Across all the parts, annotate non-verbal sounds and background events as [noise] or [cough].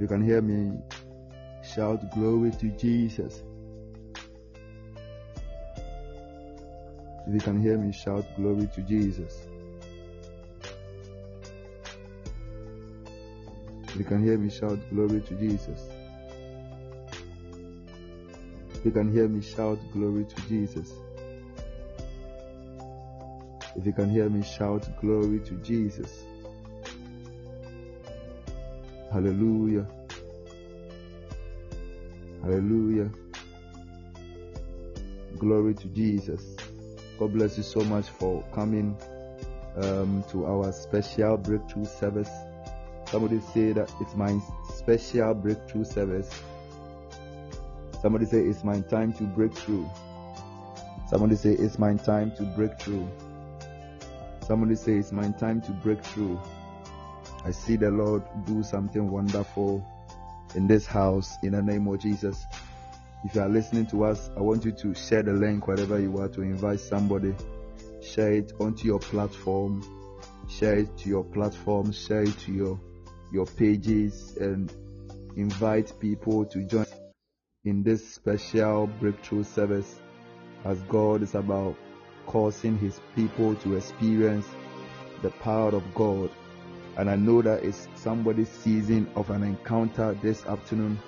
If you can hear me, shout glory to Jesus. If you can hear me, shout glory to Jesus. If you can hear me, shout glory to Jesus. If you can hear me, shout glory to Jesus. If you can hear me, shout glory to Jesus. Hallelujah. Hallelujah. Glory to Jesus. God bless you so much for coming um, to our special breakthrough service. Somebody say that it's my special breakthrough service. Somebody say it's my time to break through. Somebody say it's my time to break through. Somebody say it's my time to break through. I see the Lord do something wonderful in this house in the name of Jesus. If you are listening to us, I want you to share the link wherever you are to invite somebody. Share it onto your platform. Share it to your platform. Share it to your your pages and invite people to join in this special breakthrough service as God is about causing his people to experience the power of God. And I know that it's somebody's season of an encounter this afternoon,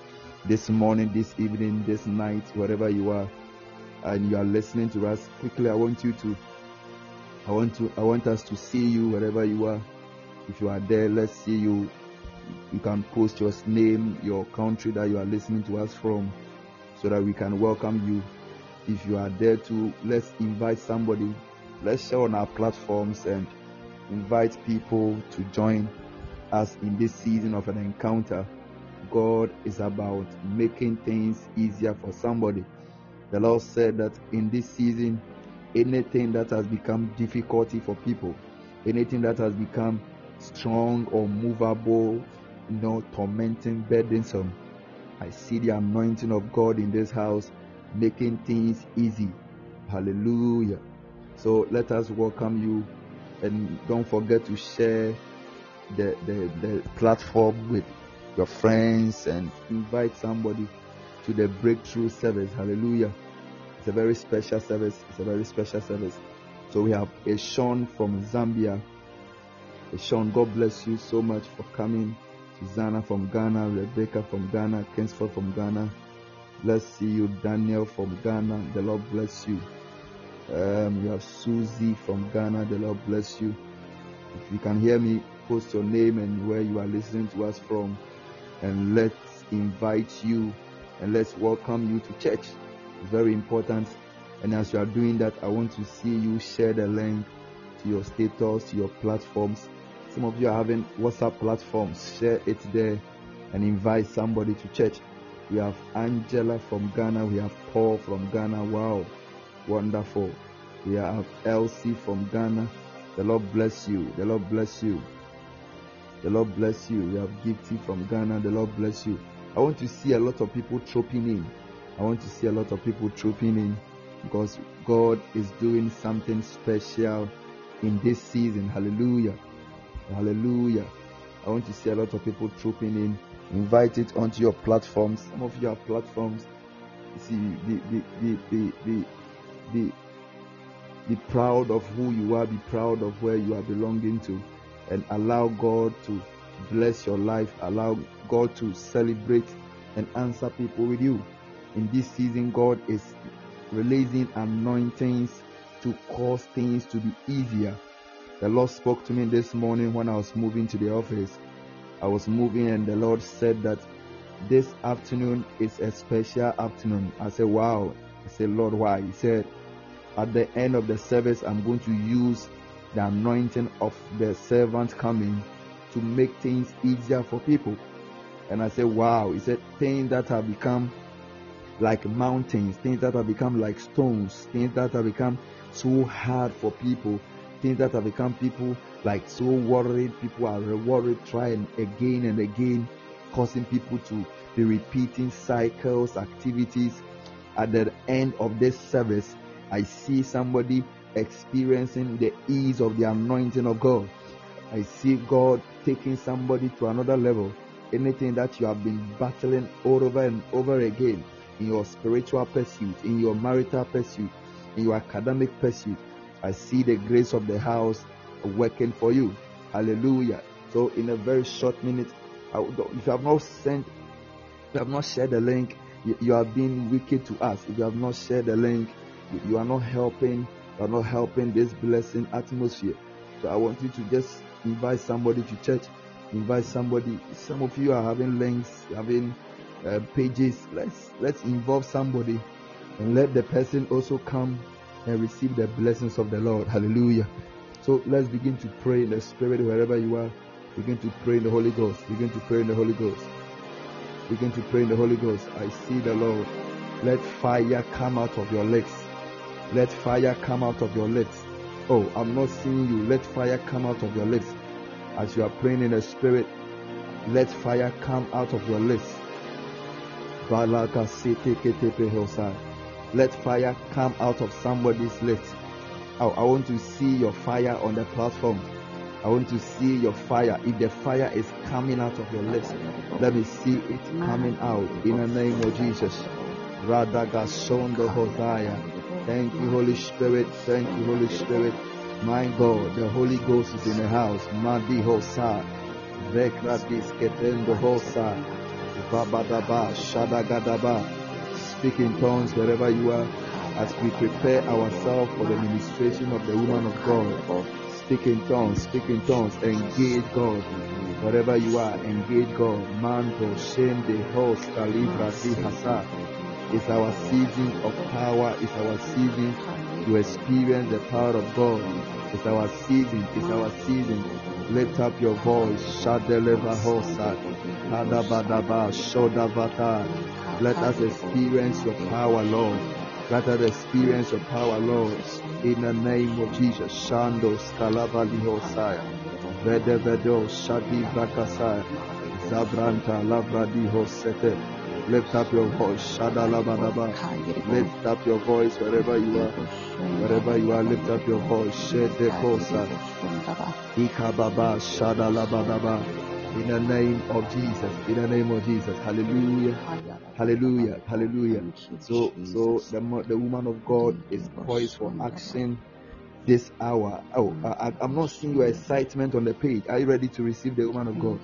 this morning, this evening, this night, wherever you are, and you are listening to us. Quickly, I want you to, I want to, I want us to see you wherever you are. If you are there, let's see you you can post your name, your country that you are listening to us from, so that we can welcome you. If you are there too, let's invite somebody. Let's share on our platforms and invite people to join us in this season of an encounter. God is about making things easier for somebody. The Lord said that in this season, anything that has become difficulty for people, anything that has become strong or movable, you know, tormenting, burdensome. I see the anointing of God in this house, making things easy. Hallelujah. So let us welcome you and don't forget to share the, the, the platform with your friends and invite somebody to the breakthrough service. Hallelujah. It's a very special service. It's a very special service. So we have a Sean from Zambia. A Sean, God bless you so much for coming. Susanna from Ghana, Rebecca from Ghana, Kingsford from Ghana. Let's see you, Daniel from Ghana. The Lord bless you. Um, you have Susie from Ghana. The Lord bless you. If you can hear me, post your name and where you are listening to us from, and let's invite you and let's welcome you to church. It's very important. And as you are doing that, I want to see you share the link to your status, to your platforms. Some of you are having WhatsApp platforms. Share it there and invite somebody to church. We have Angela from Ghana. We have Paul from Ghana. Wow. Wonderful. We have Elsie from Ghana. The Lord bless you. The Lord bless you. The Lord bless you. We have Gifty from Ghana. The Lord bless you. I want to see a lot of people trooping in. I want to see a lot of people trooping in because God is doing something special in this season. Hallelujah. Hallelujah. I want to see a lot of people trooping in. Invite it onto your platforms. Some of your platforms. See, be, be, be, be, be, be, be proud of who you are. Be proud of where you are belonging to. And allow God to bless your life. Allow God to celebrate and answer people with you. In this season, God is releasing anointings to cause things to be easier. The Lord spoke to me this morning when I was moving to the office. I was moving and the Lord said that this afternoon is a special afternoon. I said, wow. I said, Lord, why? He said, at the end of the service, I'm going to use the anointing of the servant coming to make things easier for people. And I said, wow. He said, things that have become like mountains, things that have become like stones, things that have become so hard for people, things that have become people like so worried, people are worried, trying again and again, causing people to be repeating cycles, activities. At the end of this service, I see somebody experiencing the ease of the anointing of God. I see God taking somebody to another level. Anything that you have been battling over and over again in your spiritual pursuit, in your marital pursuit, in your academic pursuit, I see the grace of the house working for you. Hallelujah. So, in a very short minute, if you have not sent, if you have not shared the link, you, you are being wicked to us. If you have not shared the link, you, are not helping, you are not helping this blessing atmosphere. So, I want you to just invite somebody to church, invite somebody. Some of you are having links, having uh, pages. Let's let's involve somebody and let the person also come and receive the blessings of the Lord. Hallelujah. So let's begin to pray in the spirit wherever you are. Begin to pray in the Holy Ghost. Begin to pray in the Holy Ghost. Begin to pray in the Holy Ghost. I see the Lord. Let fire come out of your lips. Let fire come out of your lips. Oh, I'm not seeing you. Let fire come out of your lips. As you are praying in the spirit, let fire come out of your lips. Let fire come out of somebody's lips. Oh, I want to see your fire on the platform. I want to see your fire. If the fire is coming out of your lips, let me see it coming out in the name of Jesus. Radagasondo Hosea. Thank you, Holy Spirit. Thank you, Holy Spirit. My God, the Holy Ghost is in the house. Madi Hosa. Rekradis Ketendo Hosa. Babadaba. Shadagadaba. Speak in tongues wherever you are as we prepare ourselves for the ministration of the woman of God. Speak in tongues, speak in tongues, engage God. Wherever you are, engage God. Manto, Shende, Host, Kalibra, Hasa. It's our season of power, it's our season to experience the power of God. It's our season, it's our season. Lift up your voice. Shadeleva Hosa. Kadabadaba, Shodavata. Let us experience your power, Lord. Let us experience your power, Lord. In the name of Jesus. Shando Skalavali Hosaya. Vede Vedo Shadi Brakasaya. Zabranta Lavradi Hosete. Lift up your voice. Lift up your voice wherever you are. Wherever you are, lift up your voice. In the name of Jesus. In the name of Jesus. Hallelujah. Hallelujah. Hallelujah. So so the, the woman of God is poised for action this hour. Oh, I, am not seeing your excitement on the page. Are you ready to receive the woman of God?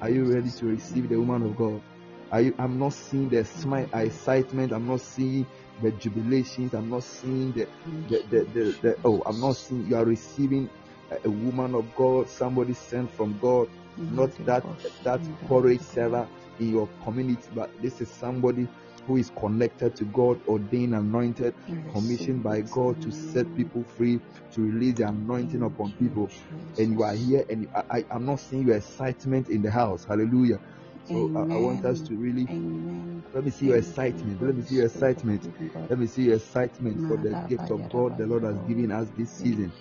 Are you ready to receive the woman of God? Are I'm not seeing the smile, excitement. I'm not seeing the jubilations. I'm not seeing the, the, the, the, the oh, I'm not seeing you are receiving a, a woman of God, somebody sent from God, not that that porridge server in your community, but this is somebody who is connected to God, ordained, anointed, commissioned by God to set people free, to release the anointing upon people. And you are here, and I, I, am not seeing your excitement in the house. Hallelujah. So I, I, want us to really let me see your excitement. Let me see your excitement. Let me see your excitement for the gift of God the Lord has given us this season.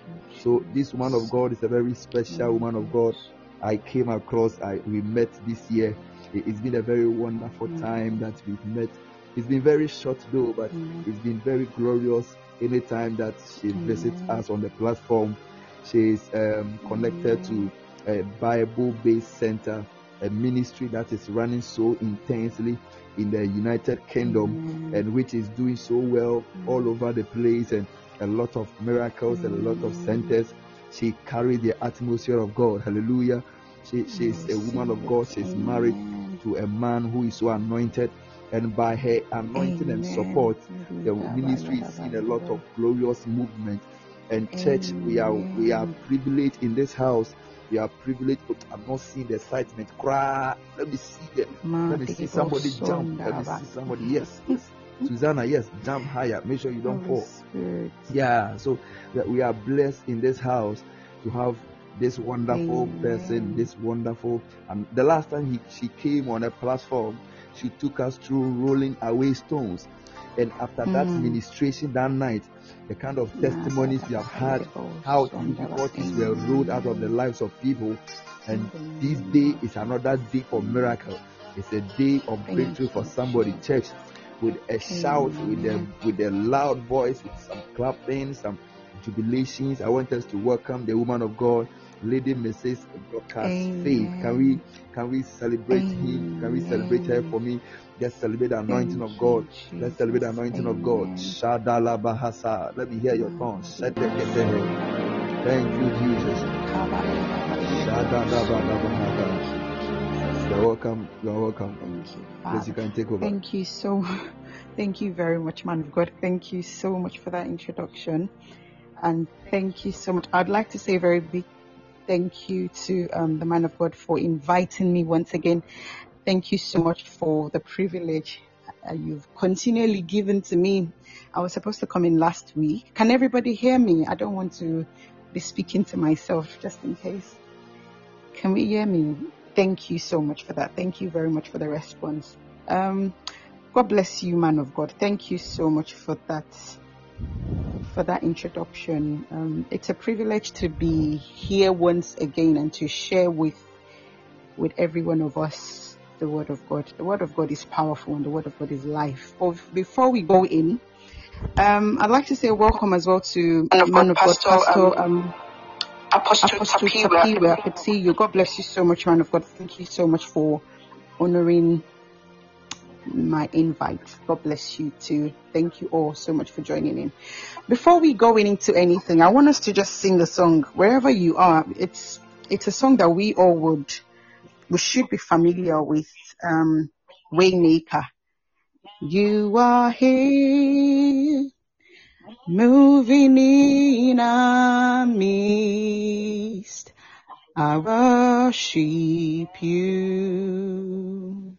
So this woman of God is a very special woman of God. I came across. I we met this year it's been a very wonderful mm. time that we've met. It's been very short though, but mm. it's been very glorious. Anytime that she visits us on the platform, she's um, connected to a Bible-based center, a ministry that is running so intensely in the United Kingdom and which is doing so well all over the place and a lot of miracles and a lot of centers. She carries the atmosphere of God. Hallelujah. She, she's a woman of God. She's married to a man who is so anointed. And by her anointing Amen. and support, the ministry is seeing a lot of glorious movement. And church, we are we are privileged in this house. We are privileged. but I'm not seeing the excitement. Cry. Let me see them. Let me see somebody jump. Let me see somebody. Yes, yes. [laughs] Susanna, yes, jump higher. Make sure you don't fall. Yeah. So that we are blessed in this house to have this wonderful Amen. person, this wonderful. And the last time he, she came on a platform, she took us through rolling away stones. And after mm. that ministration that night, the kind of testimonies we have had, how difficulties were ruled out of the lives of people. And this day is another day for miracle. It's a day of breakthrough for somebody. Church, with a shout, with a with a loud voice, with some clapping, some jubilations. I want us to welcome the woman of God, Lady Mrs. Broadcast Faith. Can we can we celebrate him? Can we celebrate her for me? Let's celebrate the anointing Thank of God. Let's celebrate the anointing Amen. of God. Shadala Bahasa. Let me hear your tongue. Thank you, Jesus. Shadala Bahasa. You're welcome. You're welcome. Thank you. Yes, you can take over. Thank you so. [laughs] Thank you very much, man of God. Thank you so much for that introduction, and thank you so much. I'd like to say a very big thank you to um, the man of God for inviting me once again. Thank you so much for the privilege uh, you've continually given to me. I was supposed to come in last week. Can everybody hear me? I don't want to be speaking to myself just in case. Can we hear me? Thank you so much for that. Thank you very much for the response. Um, God bless you, man of God. Thank you so much for that for that introduction. Um, it's a privilege to be here once again and to share with with every one of us the word of God. The word of God is powerful and the word of God is life. But before we go in, um, I'd like to say welcome as well to man of God, Pastor, Pastor um, um Apostle, Apostle Tapiwa. I could see you. God bless you so much, man of God. Thank you so much for honoring my invite. God bless you too. Thank you all so much for joining in. Before we go into anything, I want us to just sing a song wherever you are. It's it's a song that we all would we should be familiar with. Um, Waymaker. You are here moving in our midst. I worship you.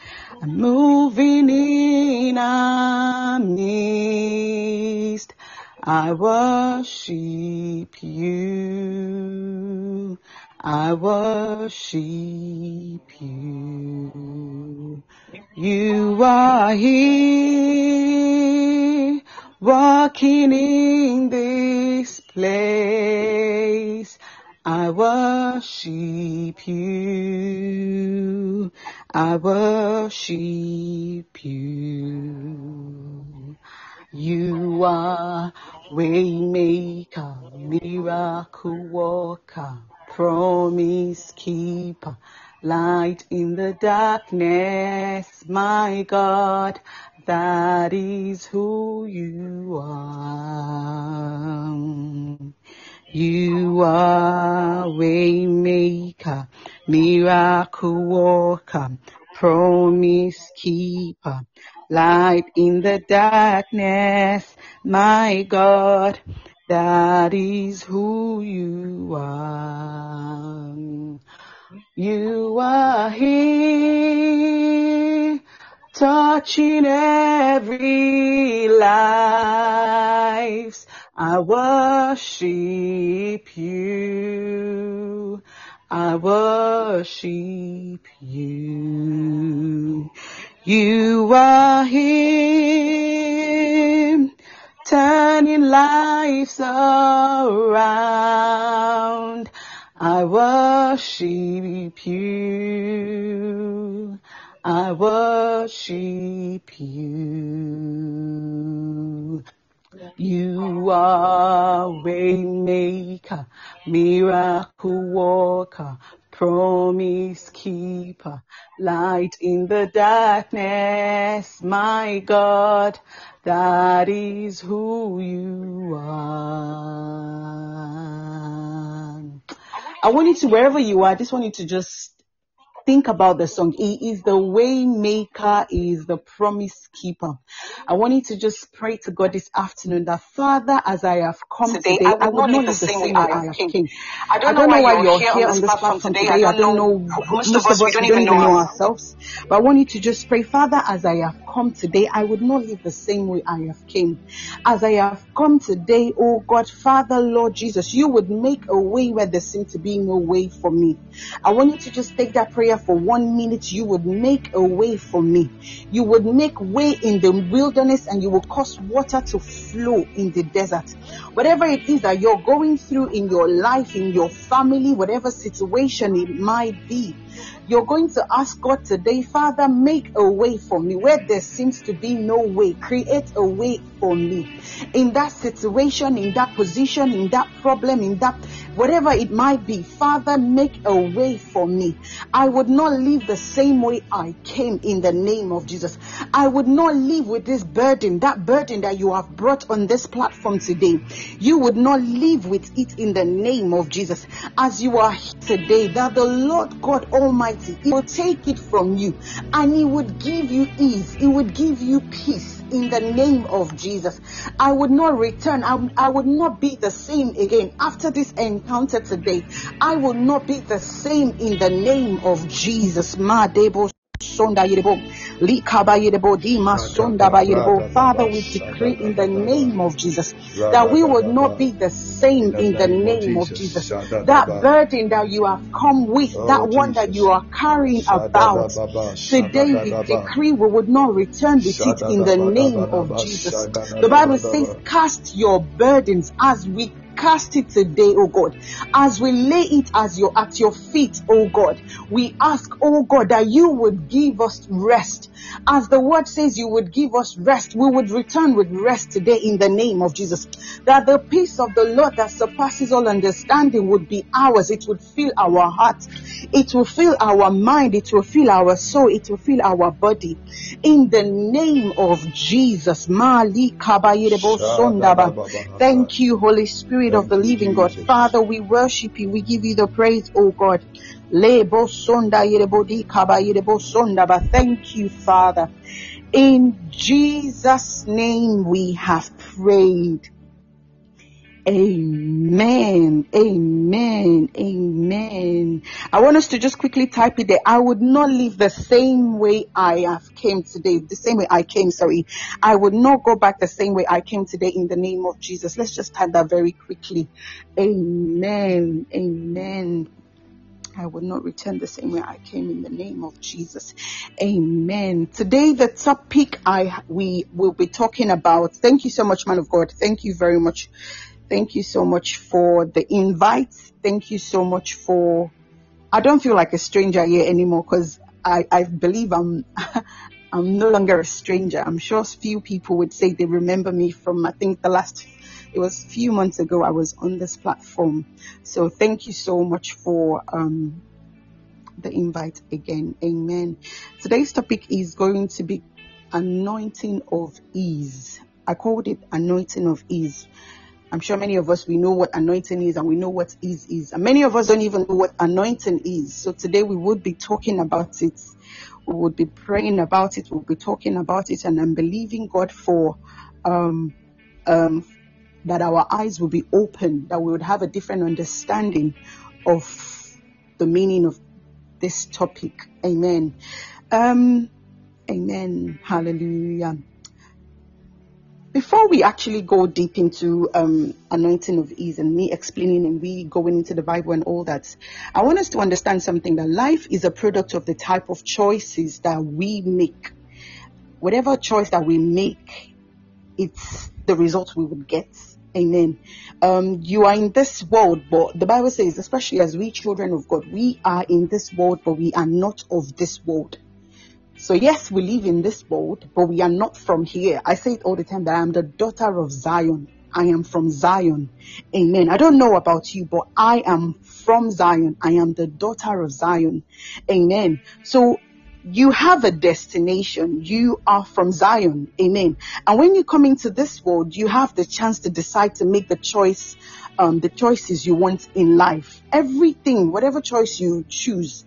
moving in our midst. I worship you. I worship you. You are here walking in this place. I worship you. I worship you. You are waymaker, miracle worker, promise keeper, light in the darkness, my God. That is who you are. You are waymaker, miracle worker, promise keeper, light in the darkness, my God. That is who you are. You are here touching every life. I worship you. I worship you. You are here, turning lives around. I worship you. I worship you. You are waymaker, miracle worker, promise keeper, light in the darkness, my God, that is who you are. I want you to, wherever you are, I just want you to just think about the song, He is the way maker, He is the promise keeper. I want you to just pray to God this afternoon that Father, as I have come today, today I, will not live the same way I have came. I don't, know, why you're here on this platform today. I don't know. Most of us, we don't even know ourselves. But I want you to just pray, Father, as I have come today, I would not live the same way I have came. As I have come today, oh God, Father, Lord Jesus, you would make a way where there seemed to be no way for me. I want you to just take that prayer for one minute. You would make a way for me. You would make way in the wilderness and you will cause water to flow in the desert. Whatever it is that you're going through in your life, in your family, whatever situation it might be, you're going to ask God today, Father, make a way for me where there seems to be no way. Create a way for me. In that situation, in that position, in that problem, in that whatever it might be, Father, make a way for me. I would not live the same way I came in the name of Jesus. I would not live with this burden, that burden that you have brought on this platform today. You would not live with it in the name of Jesus. As you are here today, that the Lord God Almighty He will take it from you and He would give you ease, He would give you peace in the name of Jesus. I would not return. I, I would not be the same again after this encounter today. I will not be the same in the name of Jesus. Ma sonda Father, we decree in the name of Jesus that we would not be the same in the name of Jesus. That burden that you have come with, that one that you are carrying about, today we decree we would not return with it in the name of Jesus. The Bible says, cast your burdens as we cast it today, oh God. As we lay it as your at your feet, oh God, we ask, oh God, that you would give us rest. As the word says you would give us rest, we would return with rest today in the name of Jesus. That the peace of the Lord that surpasses all understanding would be ours. It would fill our heart. It will fill our mind. It will fill our soul. It will fill our body. In the name of Jesus. Thank you, Holy Spirit Spirit of the living God. Father, we worship you. We give you the praise, oh God. Thank you, Father. In Jesus' name we have prayed. Amen. Amen. Amen. I want us to just quickly type it there. I would not live the same way I have came today. The same way I came, sorry. I would not go back the same way I came today in the name of Jesus. Let's just type that very quickly. Amen. Amen. I will not return the same way I came in the name of Jesus. Amen. Today the topic I we will be talking about. Thank you so much, man of God. Thank you very much. Thank you so much for the invite. Thank you so much for. I don't feel like a stranger here anymore because I, I believe I'm [laughs] I'm no longer a stranger. I'm sure few people would say they remember me from I think the last it was a few months ago I was on this platform. So thank you so much for um, the invite again. Amen. Today's topic is going to be anointing of ease. I called it anointing of ease. I'm sure many of us, we know what anointing is and we know what ease is. And many of us don't even know what anointing is. So today we would be talking about it. We would be praying about it. We'll be talking about it. And I'm believing God for, um, um, that our eyes will be open, that we would have a different understanding of the meaning of this topic. Amen. Um, amen. Hallelujah. Before we actually go deep into um, anointing of ease and me explaining and we going into the Bible and all that, I want us to understand something that life is a product of the type of choices that we make. Whatever choice that we make, it's the result we would get. Amen. Um, you are in this world, but the Bible says, especially as we children of God, we are in this world, but we are not of this world. So yes, we live in this world, but we are not from here. I say it all the time that I am the daughter of Zion. I am from Zion. Amen. I don't know about you, but I am from Zion. I am the daughter of Zion. Amen. So you have a destination. You are from Zion. Amen. And when you come into this world, you have the chance to decide to make the choice, um, the choices you want in life. Everything, whatever choice you choose,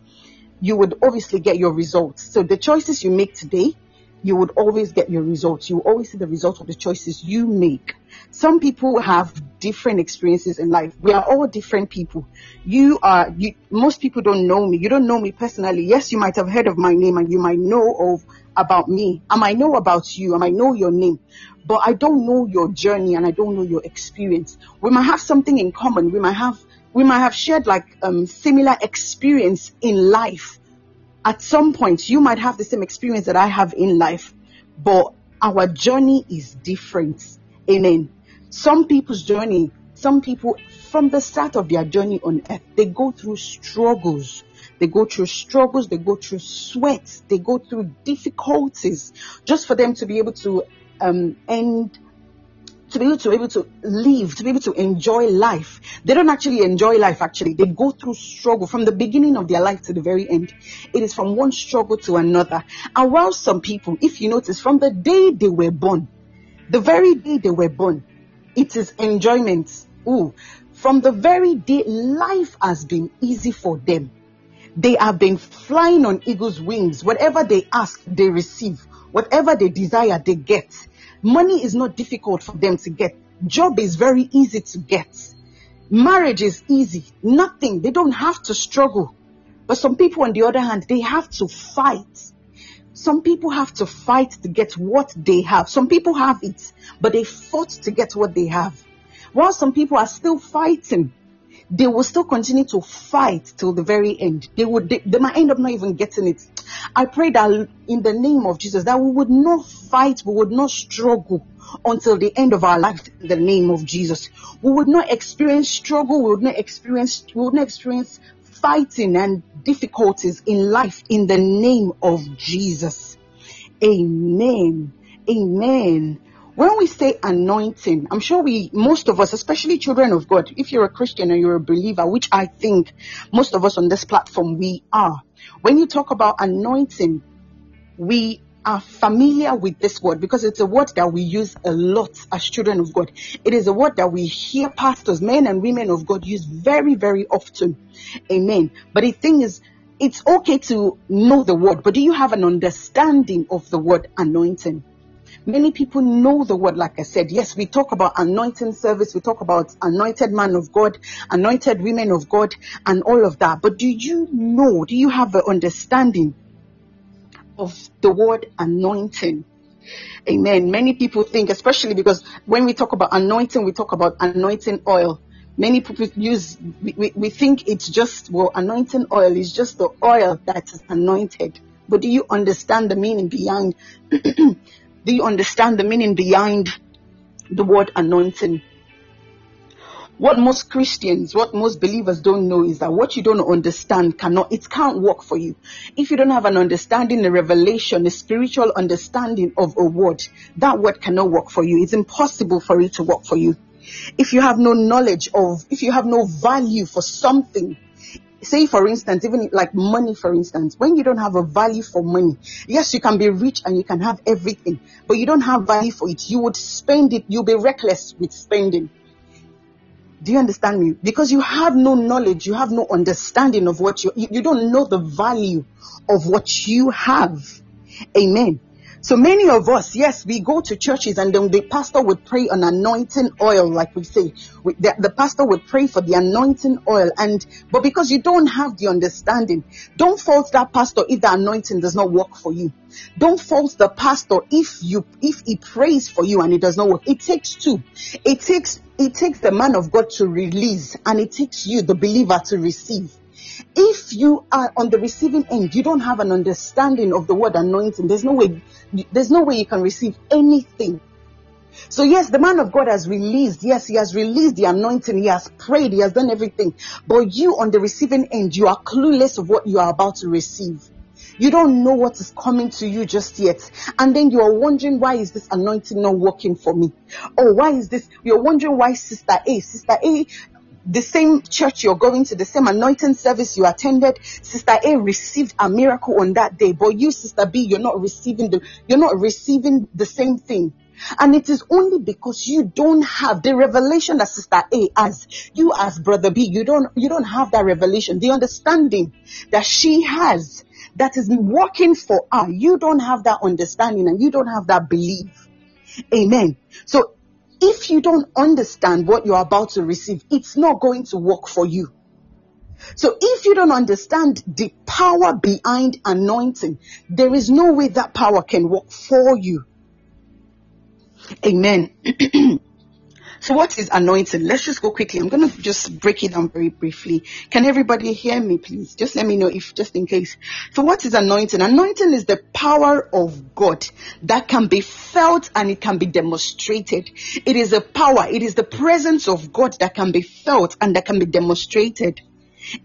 you would obviously get your results. So the choices you make today, you would always get your results. You always see the result of the choices you make. Some people have different experiences in life. We are all different people. You are, you, most people don't know me. You don't know me personally. Yes, you might have heard of my name and you might know of about me. I might know about you. I might know your name, but I don't know your journey and I don't know your experience. We might have something in common. We might have, we might have shared like um, similar experience in life. At some point, you might have the same experience that I have in life, but our journey is different. Amen. Some people's journey, some people from the start of their journey on earth, they go through struggles. They go through struggles, they go through sweat, they go through difficulties just for them to be able to um, end to be able to be able to live, to be able to enjoy life. They don't actually enjoy life actually. They go through struggle from the beginning of their life to the very end. It is from one struggle to another. And while some people, if you notice, from the day they were born, the very day they were born, it is enjoyment. Ooh, from the very day life has been easy for them. They have been flying on eagle's wings. Whatever they ask, they receive. Whatever they desire, they get. Money is not difficult for them to get. Job is very easy to get. Marriage is easy. Nothing. They don't have to struggle. But some people, on the other hand, they have to fight. Some people have to fight to get what they have. Some people have it, but they fought to get what they have. While some people are still fighting, they will still continue to fight till the very end. They would, they, they might end up not even getting it. I pray that in the name of Jesus, that we would not fight, we would not struggle until the end of our life in the name of Jesus. We would not experience struggle, we would not experience, we would not experience fighting and difficulties in life in the name of Jesus. Amen. Amen. When we say anointing, I'm sure we, most of us, especially children of God, if you're a Christian and you're a believer, which I think most of us on this platform, we are. When you talk about anointing, we are familiar with this word because it's a word that we use a lot as children of God. It is a word that we hear pastors, men and women of God use very, very often. Amen. But the thing is, it's okay to know the word, but do you have an understanding of the word anointing? Many people know the word, like I said. Yes, we talk about anointing service, we talk about anointed man of God, anointed women of God, and all of that. But do you know, do you have an understanding of the word anointing? Amen. Many people think, especially because when we talk about anointing, we talk about anointing oil. Many people use, we, we, think it's just, well, anointing oil is just the oil that is anointed. But do you understand the meaning behind [clears throat] Do you understand the meaning behind the word anointing? What most Christians, what most believers don't know is that what you don't understand cannot, it can't work for you. If you don't have an understanding, a revelation, a spiritual understanding of a word, that word cannot work for you. It's impossible for it to work for you. If you have no knowledge of, if you have no value for something, say for instance even like money for instance. When you don't have a value for money yes you can be rich and you can have everything but you don't have value for it. You would spend it. You'll be reckless with spending. Do you understand me? Because you have no knowledge. You have no understanding of what you you don't know the value of what you have. Amen so many of us, yes, we go to churches and then the pastor would pray on anointing oil, like we say. The, the pastor would pray for the anointing oil. And, but because you don't have the understanding, don't fault that pastor if the anointing does not work for you. Don't fault the pastor if you, if he prays for you and it does not work. It takes two. It takes, it takes the man of God to release and it takes you, the believer, to receive if you are on the receiving end, you don't have an understanding of the word anointing. There's no way, there's no way you can receive anything. So yes, the man of God has released. Yes, he has released the anointing. He has prayed. He has done everything. But you on the receiving end, you are clueless of what you are about to receive. You don't know what is coming to you just yet. And then you are wondering, why is this anointing not working for me? Or why is this? You're wondering why sister A, sister A the same church you're going to, the same anointing service you attended, Sister A received a miracle on that day, but you, Sister B, you're not receiving the, you're not receiving the same thing. And it is only because you don't have the revelation that Sister A has. You as Brother B, you don't, you don't have that revelation, the understanding that she has that is working for her. You don't have that understanding and you don't have that belief. Amen. So if you don't understand what you're about to receive, it's not going to work for you. So if you don't understand the power behind anointing, there is no way that power can work for you. Amen. [clears throat] so what is anointing? Let's just go quickly. I'm going to just break it down very briefly. Can everybody hear me, please? Just let me know if, just in case. So what is anointing? Anointing is the power of God that can be felt and it can be demonstrated. It is a power. It is the presence of God that can be felt and that can be demonstrated.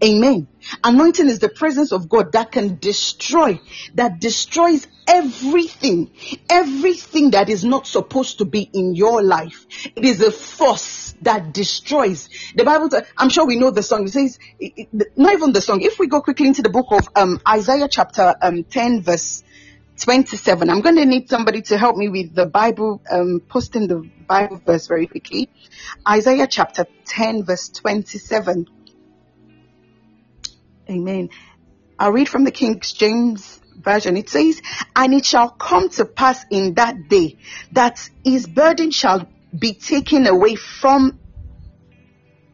Amen. Anointing is the presence of God that can destroy, that destroys everything, everything that is not supposed to be in your life. It is a force that destroys. The Bible, I'm sure we know the song. It says, not even the song. If we go quickly into the book of um, Isaiah chapter um, 10 verse 27, I'm going to need somebody to help me with the Bible, um, posting the Bible verse very quickly. Isaiah chapter 10 verse 27. Amen. I'll read from the King James Version. It says, And it shall come to pass in that day that his burden shall be taken away from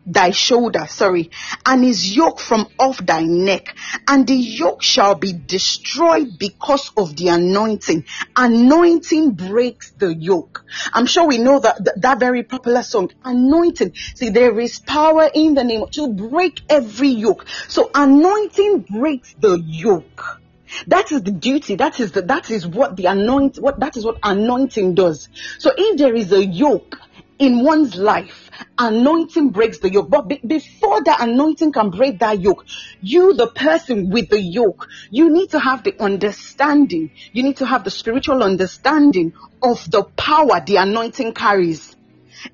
thy shoulder, sorry, and his yoke from off thy neck, and the yoke shall be destroyed because of the anointing. Anointing breaks the yoke. I'm sure we know that that, that very popular song, anointing. See, there is power in the name to break every yoke. So anointing breaks the yoke. That is the duty. That is the, that is what the anoint, what, that is what anointing does. So if there is a yoke in one's life, anointing breaks the yoke. But be- before the anointing can break that yoke, you, the person with the yoke, you need to have the understanding. You need to have the spiritual understanding of the power the anointing carries.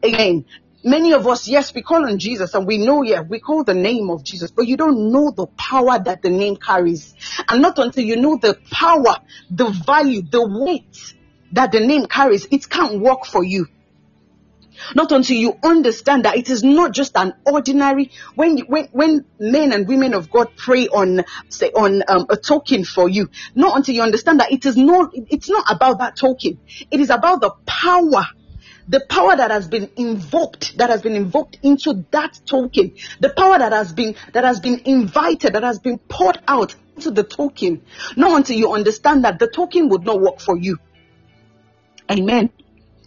Again, many of us, yes, we call on Jesus and we know, yeah, we call the name of Jesus, but you don't know the power that the name carries. And not until you know the power, the value, the weight that the name carries, it can't work for you. Not until you understand that it is not just an ordinary, when, when, when men and women of God pray on, say, on um, a token for you, not until you understand that it is not, it's not about that token. It is about the power the power that has been invoked that has been invoked into that token. The power that has been that has been invited that has been poured out into the token. Not until you understand that the token would not work for you. Amen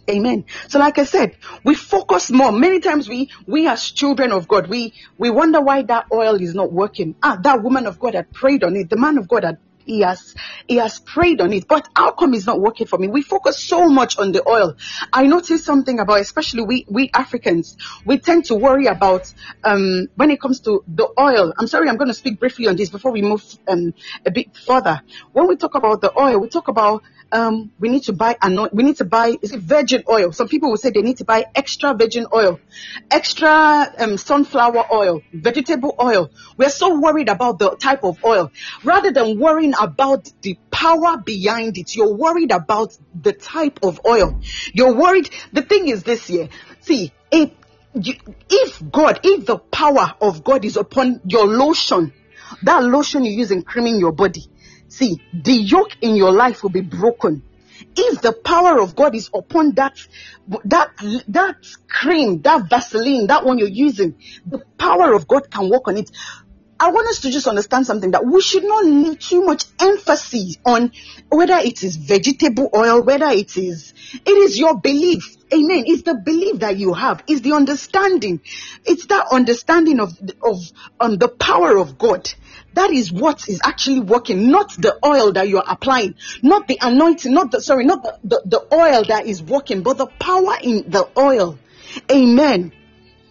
Amen. So like I said, we focus more. Many times we, we as children of God, we, we wonder why that oil is not working. Ah, that woman of God had prayed on it. The man of God had, he has, he has prayed on it, but how come it's not working for me? We focus so much on the oil. I noticed something about, especially we, we Africans, we tend to worry about, um, when it comes to the oil. I'm sorry, I'm going to speak briefly on this before we move, um, a bit further. When we talk about the oil, we talk about um, we need to buy we need to buy, is it virgin oil? Some people will say they need to buy extra virgin oil, extra um, sunflower oil, vegetable oil. We're so worried about the type of oil rather than worrying about the power behind it. You're worried about the type of oil. You're worried. The thing is this year, see, if God, if the power of God is upon your lotion, that lotion you use in creaming your body, See, the yoke in your life will be broken. If the power of God is upon that, that, that cream, that Vaseline, that one you're using, the power of God can work on it. I want us to just understand something that we should not lay too much emphasis on whether it is vegetable oil, whether it is, it is your belief. Amen. It's the belief that you have. It's the understanding. It's that understanding of, of, um, the power of God. That is what is actually working, not the oil that you are applying, not the anointing, not the, sorry, not the, the, the oil that is working, but the power in the oil. Amen.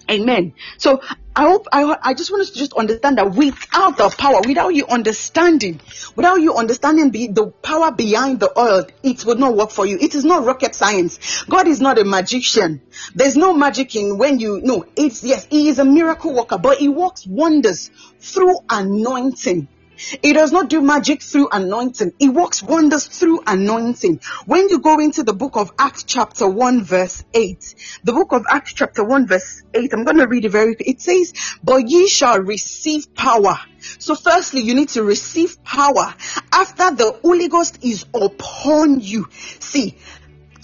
Amen. So I hope I, I just want us to just understand that without the power, without you understanding, without you understanding the, the power behind the oil, it would not work for you. It is not rocket science. God is not a magician. There's no magic in when you no. It's yes, He is a miracle worker, but He works wonders through anointing. It does not do magic through anointing. It works wonders through anointing. When you go into the book of Acts chapter 1 verse 8, the book of Acts chapter 1 verse 8, I'm going to read it very. It says, but ye shall receive power. So firstly, you need to receive power after the Holy Ghost is upon you. See,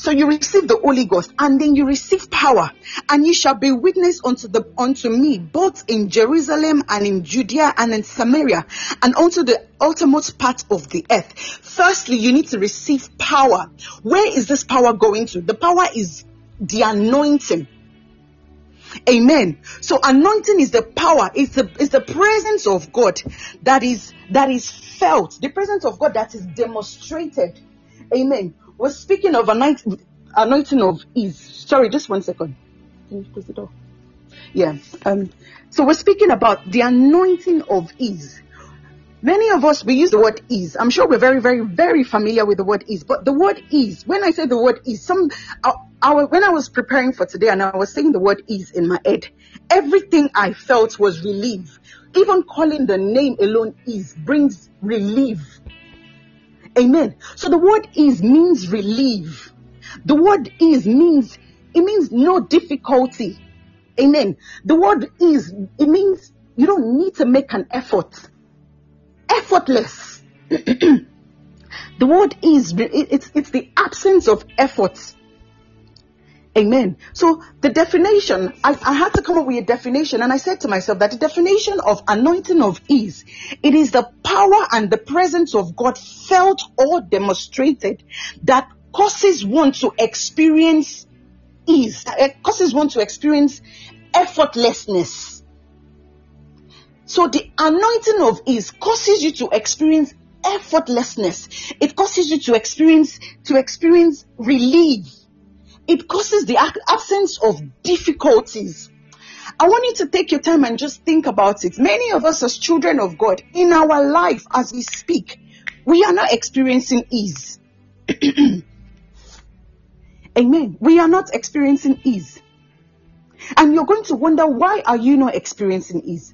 so you receive the Holy Ghost and then you receive power and you shall be witness unto the unto me both in Jerusalem and in Judea and in Samaria and unto the ultimate part of the earth. Firstly, you need to receive power. Where is this power going to? The power is the anointing. Amen. So anointing is the power, it's the it's the presence of God that is that is felt, the presence of God that is demonstrated. Amen. We're speaking of anointing, anointing of ease. Sorry, just one second. Can you close the door? Yeah. Um, so we're speaking about the anointing of ease. Many of us we use the word ease. I'm sure we're very, very, very familiar with the word ease. But the word ease, when I say the word ease, some uh, our, when I was preparing for today and I was saying the word ease in my head, everything I felt was relief. Even calling the name alone ease brings relief Amen. So the word is means relief. The word is means it means no difficulty. Amen. The word is it means you don't need to make an effort. Effortless. [clears throat] the word is it's it's the absence of effort. Amen. So the definition, I, I, had to come up with a definition, and I said to myself that the definition of anointing of ease, it is the power and the presence of God felt or demonstrated that causes one to experience ease, that eh, causes one to experience effortlessness. So the anointing of ease causes you to experience effortlessness. It causes you to experience to experience relief it causes the absence of difficulties. I want you to take your time and just think about it. Many of us, as children of God, in our life as we speak, we are not experiencing ease. [clears throat] Amen. We are not experiencing ease. And you're going to wonder why are you not experiencing ease?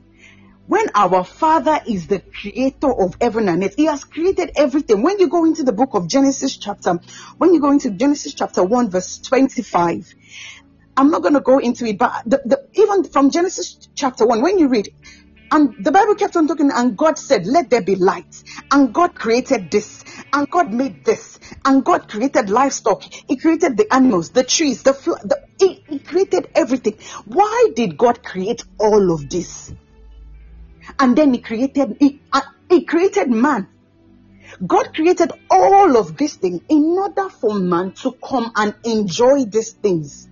When our father is the creator of heaven and earth he has created everything. When you go into the book of genesis chapter when you go into genesis chapter 1 verse 25 i'm not going to go into it but the, the, even from genesis chapter 1 when you read and the bible kept on talking and god said let there be light. And god created this and god made this and god created livestock. He created the animals the trees the, the he, he created everything. Why did god create all of this and then he created he, uh, he created man. God created all of these things in order for man to come and enjoy these things.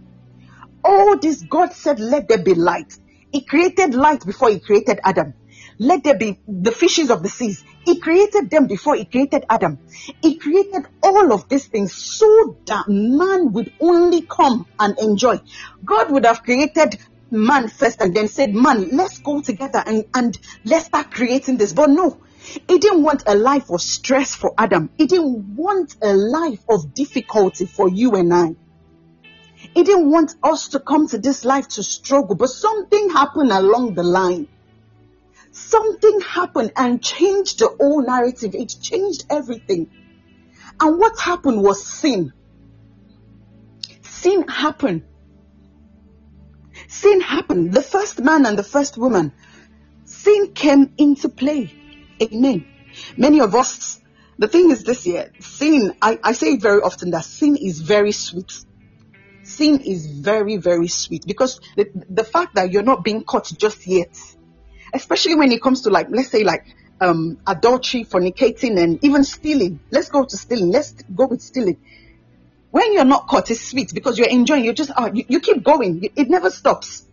All this god said let there be light. He created light before he created adam. Let there be the fishes of the seas. He created them before he created adam. He created all of these things so that man would only come and enjoy. God would have created man first and then said, Man, let's go together and, and let's start creating this. But no, he didn't want a life of stress for Adam. He didn't want a life of difficulty for you and I. He didn't want us to come to this life to struggle. But something happened along the line. Something happened and changed the whole narrative. It changed everything. And what happened was sin. Sin happened sin happened. The first man and the first woman, sin came into play. Amen. Many of us, the thing is this year, sin, I, I say it very often that sin is very sweet. Sin is very, very sweet because the, the fact that you're not being caught just yet, especially when it comes to like, let's say like, um, adultery, fornicating, and even stealing. Let's go to stealing. Let's go with stealing when you're not caught, it's sweet because you're enjoying. You just oh, you, you keep going. It never stops.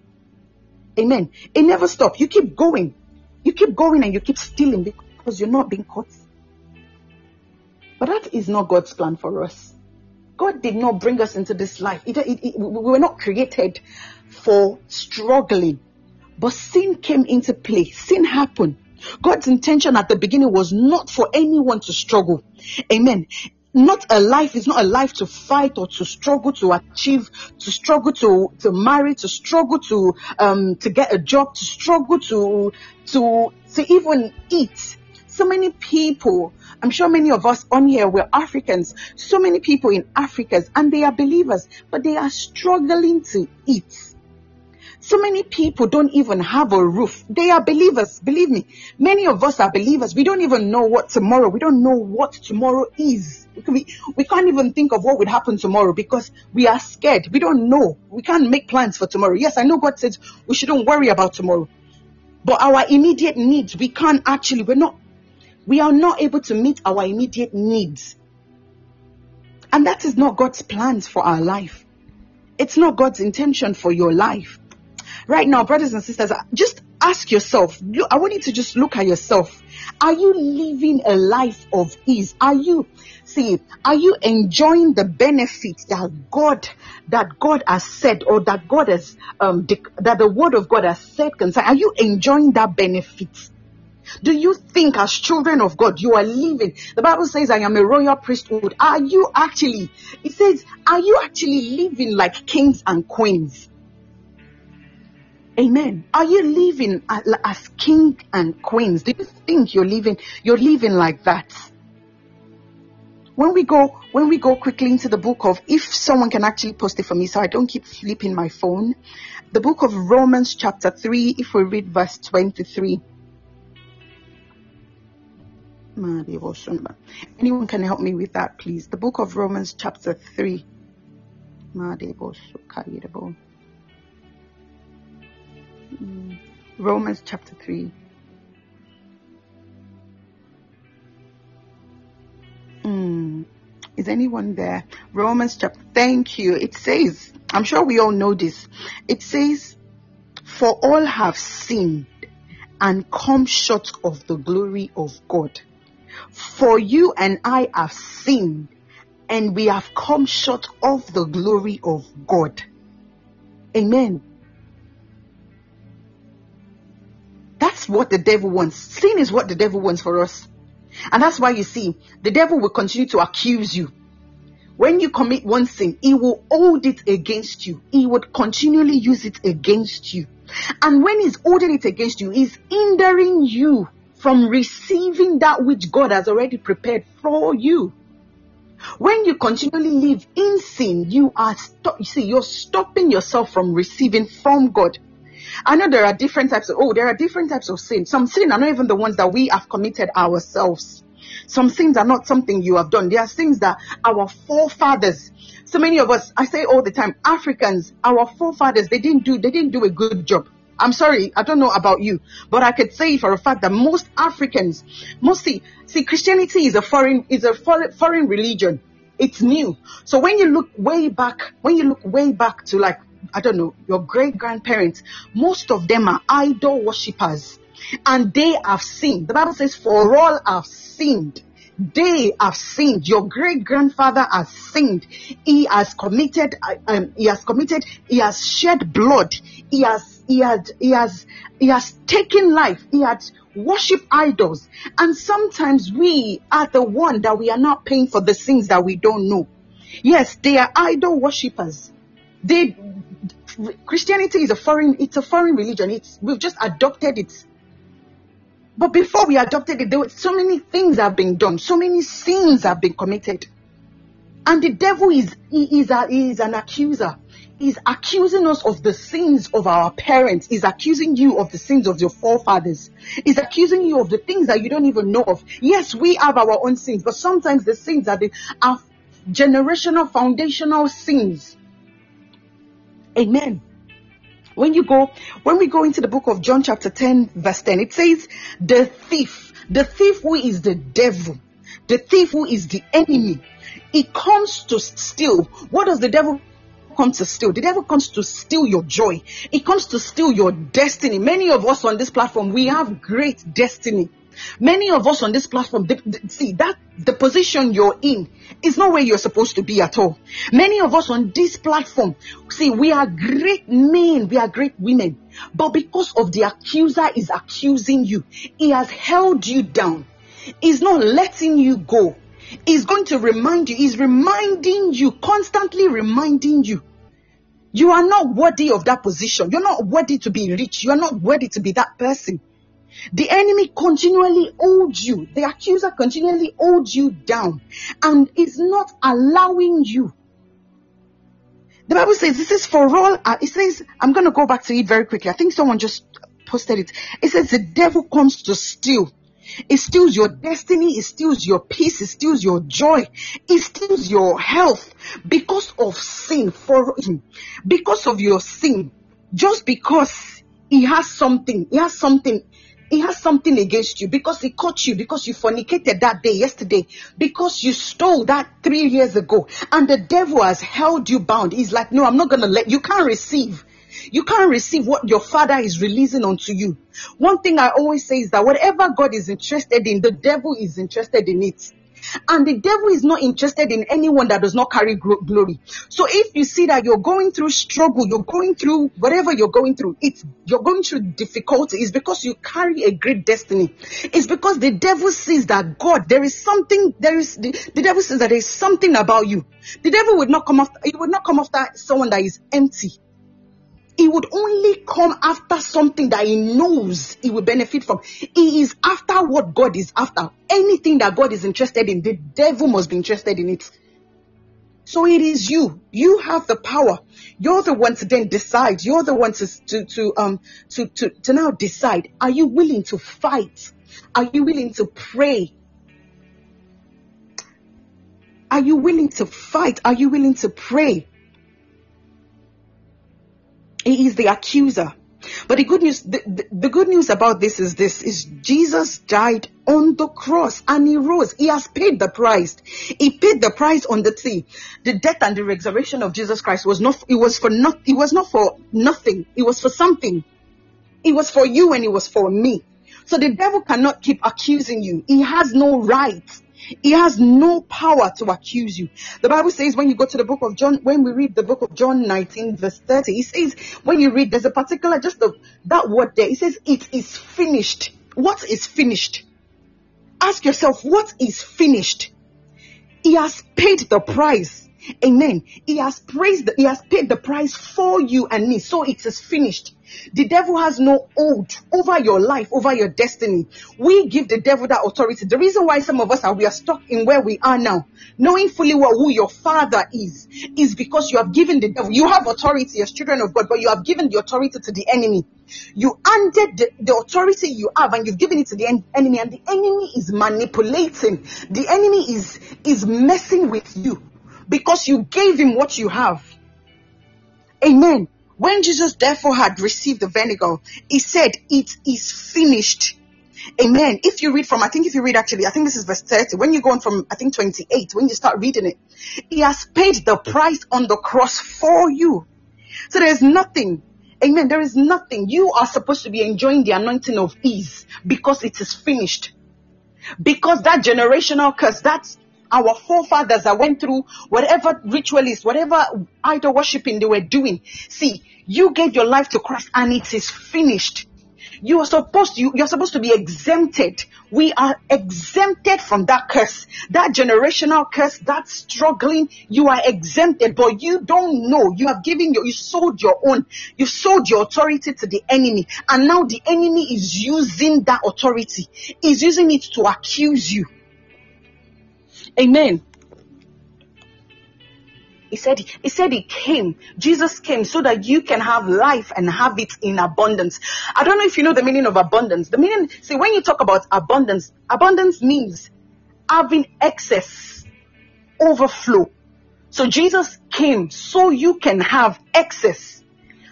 Amen. It never stops. You keep going. You keep going and you keep stealing because you're not being caught. But that is not God's plan for us. God did not bring us into this life. It, it, it, we were not created for struggling. But sin came into play. Sin happened. God's intention at the beginning was not for anyone to struggle. Amen not a life is not a life to fight or to struggle to achieve to struggle to to marry to struggle to um to get a job to struggle to to to even eat So many people, I'm sure many of us on here were Africans, so many people in Africa, and they are believers, but they are struggling to eat. So many people don't even have a roof. They are believers. Believe me. Many of us are believers. We don't even know what tomorrow, we don't know what tomorrow is. We, we can't even think of what would happen tomorrow because we are scared. We don't know. We can't make plans for tomorrow. Yes, I know God says we shouldn't worry about tomorrow. But our immediate needs, we can't actually, we're not, we are not able to meet our immediate needs. And that is not God's plans for our life. It's not God's intention for your life. Right now, brothers and sisters, just ask yourself. I want you to just look at yourself. Are you living a life of ease? Are you see? Are you enjoying the benefits that God that God has said or that God has um that the Word of God has said concerning? Are you enjoying that benefit? Do you think, as children of God, you are living? The Bible says, I am a royal priesthood. Are you actually, it says, are you actually living like kings and queens? Amen. Are you living as king and queens? Do you think you're living you're living like that? When we go when we go quickly into the book of if someone can actually post it for me so I don't keep flipping my phone. The book of Romans chapter 3 if we read verse 23. Anyone can help me with that please? The book of Romans chapter 3. Romans chapter 3. Mm. Is anyone there? Romans chapter. Thank you. It says, I'm sure we all know this. It says, For all have sinned and come short of the glory of God. For you and I have sinned and we have come short of the glory of God. Amen. That's what the devil wants. Sin is what the devil wants for us. And that's why you see, the devil will continue to accuse you. When you commit one sin, he will hold it against you. He would continually use it against you. And when he's holding it against you, he's hindering you from receiving that which God has already prepared for you. When you continually live in sin, you are you see, you're stopping yourself from receiving from God. I know there are different types of, oh, there are different types of sin. Some sin are not even the ones that we have committed ourselves. Some sins are not something you have done. There are things that our forefathers, so many of us, I say all the time, Africans, our forefathers, they didn't do, they didn't do a good job. I'm sorry, I don't know about you, but I could say for a fact that most Africans, mostly, see, Christianity is a foreign, is a foreign religion. It's new. So when you look way back, when you look way back to like I don't know, your great grandparents, most of them are idol worshippers and they have sinned. The Bible says, for all have sinned. They have sinned. Your great grandfather has sinned. He has committed, um, he has committed, he has shed blood. He has, he has, he has, he has taken life. He has worshipped idols. And sometimes we are the one that we are not paying for the sins that we don't know. Yes, they are idol worshippers. They, Christianity is a foreign, it's a foreign religion. It's, we've just adopted it. But before we adopted it, there were so many things have been done, so many sins have been committed. And the devil is, he is, a, he is an accuser. He's accusing us of the sins of our parents. He's accusing you of the sins of your forefathers. He's accusing you of the things that you don't even know of. Yes, we have our own sins, but sometimes the sins are the are generational, foundational sins Amen. When you go, when we go into the book of John chapter 10 verse 10, it says, the thief, the thief who is the devil, the thief who is the enemy, it comes to steal. What does the devil come to steal? The devil comes to steal your joy. It comes to steal your destiny. Many of us on this platform, we have great destiny. Many of us on this platform, the, the, see that the position you're in is not where you're supposed to be at all. Many of us on this platform, see, we are great men, we are great women, but because of the accuser is accusing you, he has held you down. He's not letting you go. He's going to remind you, he's reminding you, constantly reminding you. You are not worthy of that position. You're not worthy to be rich. You're not worthy to be that person. The enemy continually holds you. The accuser continually holds you down and is not allowing you. The Bible says this is for all. Uh, it says, I'm going to go back to it very quickly. I think someone just posted it. It says the devil comes to steal. It steals your destiny. It steals your peace. It steals your joy. It steals your health because of sin. For because of your sin, just because he has something, he has something he has something against you because he caught you, because you fornicated that day, yesterday, because you stole that three years ago, and the devil has held you bound. He's like, No, I'm not going to let you can't receive. You can't receive what your father is releasing onto you. One thing I always say is that whatever God is interested in, the devil is interested in it. And the devil is not interested in anyone that does not carry glory. So if you see that you're going through struggle, you're going through whatever you're going through, it's you're going through difficulty, it's because you carry a great destiny. It's because the devil sees that God, there is something, there is the, the devil says that there is something about you. The devil would not come after he would not come after someone that is empty he would only come after something that he knows he will benefit from. He is after what God is after. Anything that God is interested in, the devil must be interested in it. So it is you. You have the power. You're the one to then decide. You're the one to, to, to, um, to, to, to now decide. Are you willing to fight? Are you willing to pray? Are you willing to fight? Are you willing to pray? He is the accuser. But the good news, the, the, the, good news about this is this, is Jesus died on the cross and he rose. He has paid the price. He paid the price on the tree. The death and the resurrection of Jesus Christ was not, it was for not, it was not for nothing. It was for something. It was for you and it was for me. So the devil cannot keep accusing you. He has no right he has no power to accuse you. The Bible says when you go to the book of John, when we read the book of John 19 verse 30, he says when you read, there's a particular, just the, that word there, it says it is finished. What is finished? Ask yourself, what is finished? He has paid the price. Amen. He has praised, he has paid the price for you and me. So it is finished. The devil has no hold over your life, over your destiny. We give the devil that authority. The reason why some of us are we are stuck in where we are now, knowing fully well who your father is, is because you have given the devil. You have authority as children of God, but you have given the authority to the enemy. You handed the, the authority you have and you've given it to the en- enemy, and the enemy is manipulating. The enemy is is messing with you because you gave him what you have. Amen. When Jesus therefore had received the vinegar, he said, It is finished. Amen. If you read from, I think if you read actually, I think this is verse 30, when you go on from, I think 28, when you start reading it, he has paid the price on the cross for you. So there is nothing, amen, there is nothing. You are supposed to be enjoying the anointing of ease because it is finished. Because that generational curse, that our forefathers that went through whatever ritualist, whatever idol worshiping they were doing. See, you gave your life to Christ and it is finished. You are supposed to, you, you're supposed to be exempted. We are exempted from that curse, that generational curse, that struggling. You are exempted, but you don't know. You have given your, you sold your own, you sold your authority to the enemy, and now the enemy is using that authority, is using it to accuse you. Amen. He said, he said he came. Jesus came so that you can have life and have it in abundance. I don't know if you know the meaning of abundance. The meaning, see, when you talk about abundance, abundance means having excess, overflow. So Jesus came so you can have excess.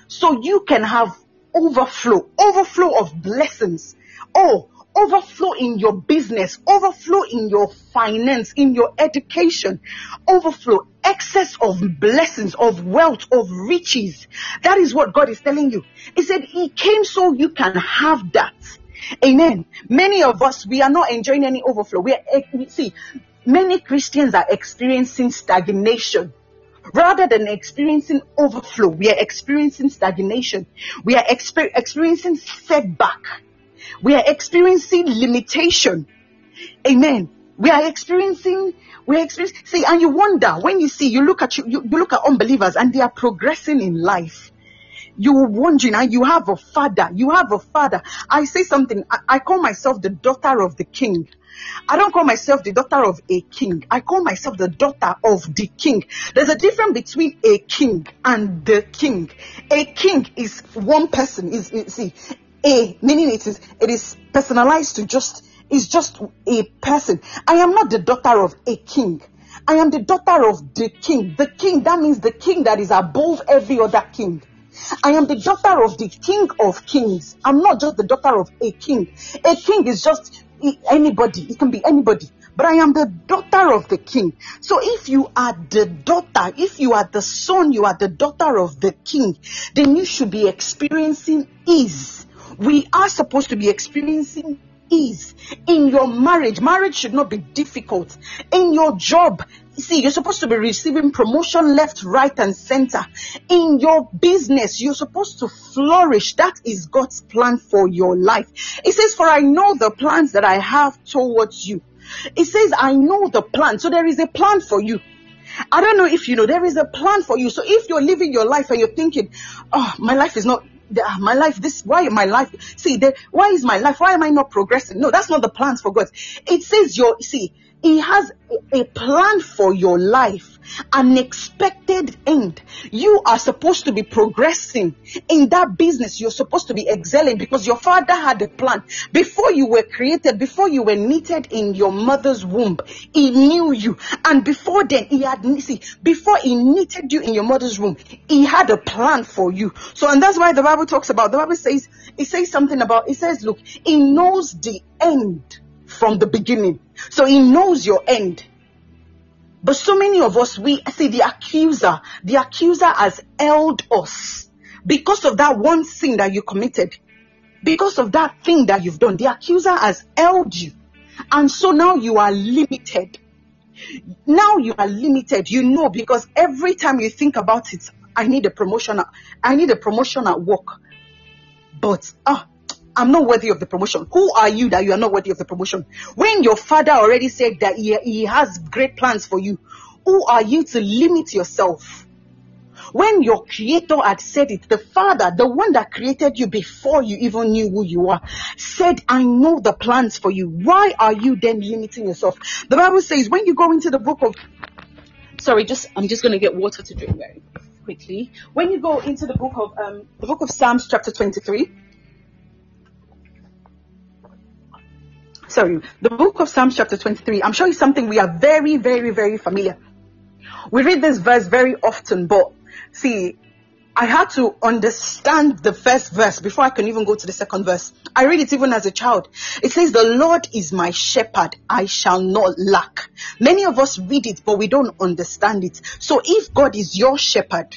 So you can have overflow, overflow of blessings. Oh, overflow in your business, overflow in your finance, in your education, overflow, excess of blessings, of wealth, of riches. That is what God is telling you. He said He came so you can have that. Amen. Many of us, we are not enjoying any overflow. We are, eh, see, many Christians are experiencing stagnation rather than experiencing overflow. We are experiencing stagnation. We are exper- experiencing setback. We are experiencing limitation. Amen. We are experiencing, we are experiencing, see, and you wonder when you see, you look at you, you, you look at unbelievers and they are progressing in life. You are wondering and you have a father. You have a father. I say something. I, I call myself the daughter of the king. I don't call myself the daughter of a king. I call myself the daughter of the king. There's a difference between a king and the king. A king is one person. Is, is see, a meaning it is it is personalized to just is just a person. I am not the daughter of a king. I am the daughter of the king. The king, that means the king that is above every other king. I am the daughter of the king of kings. I'm not just the daughter of a king. A king is just anybody. It can be anybody. But I am the daughter of the king. So if you are the daughter, if you are the son, you are the daughter of the king, then you should be experiencing ease. We are supposed to be experiencing ease in your marriage. Marriage should not be difficult. In your job, see, you're supposed to be receiving promotion left, right, and center. In your business, you're supposed to flourish. That is God's plan for your life. It says, For I know the plans that I have towards you. It says, I know the plan. So there is a plan for you. I don't know if you know, there is a plan for you. So if you're living your life and you're thinking, oh, my life is not Ah, my life, this, why my life, see, the, why is my life, why am I not progressing? No, that's not the plans for God. It says your, see, he has a plan for your life, an expected end. You are supposed to be progressing in that business. You're supposed to be excelling because your father had a plan. Before you were created, before you were knitted in your mother's womb, he knew you. And before then, he had, see, before he knitted you in your mother's womb, he had a plan for you. So, and that's why the Bible talks about, the Bible says, it says something about, it says, look, he knows the end from the beginning. So he knows your end. But so many of us, we see the accuser, the accuser has held us because of that one sin that you committed, because of that thing that you've done. The accuser has held you. And so now you are limited. Now you are limited. You know, because every time you think about it, I need a promotion. I need a promotion at work. But, ah, I'm not worthy of the promotion. Who are you that you are not worthy of the promotion? When your father already said that he, he has great plans for you, who are you to limit yourself? When your creator had said it, the father, the one that created you before you even knew who you are, said, I know the plans for you. Why are you then limiting yourself? The Bible says when you go into the book of, sorry, just, I'm just going to get water to drink very quickly. When you go into the book of, um, the book of Psalms chapter 23, sorry, the book of Psalms chapter 23, I'm sure it's something we are very, very, very familiar. We read this verse very often, but see, I had to understand the first verse before I can even go to the second verse. I read it even as a child. It says, the Lord is my shepherd. I shall not lack. Many of us read it, but we don't understand it. So if God is your shepherd,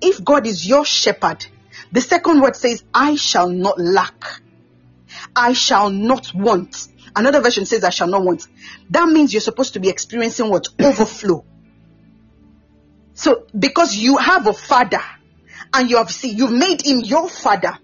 if God is your shepherd, the second word says, I shall not lack. I shall not want. Another version says, I shall not want. That means you're supposed to be experiencing what? [clears throat] Overflow. So, because you have a father and you have seen, you've made him your father,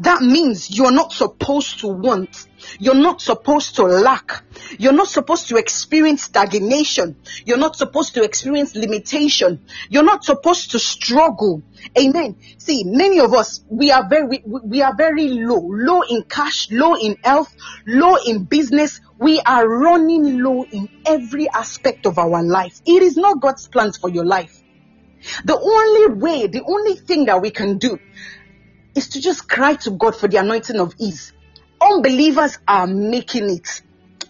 that means you're not supposed to want. You're not supposed to lack. You're not supposed to experience stagnation. You're not supposed to experience limitation. You're not supposed to struggle. Amen. See, many of us, we are very, we are very low, low in cash, low in health, low in business. We are running low in every aspect of our life. It is not God's plans for your life. The only way, the only thing that we can do is to just cry to God for the anointing of ease. Unbelievers are making it.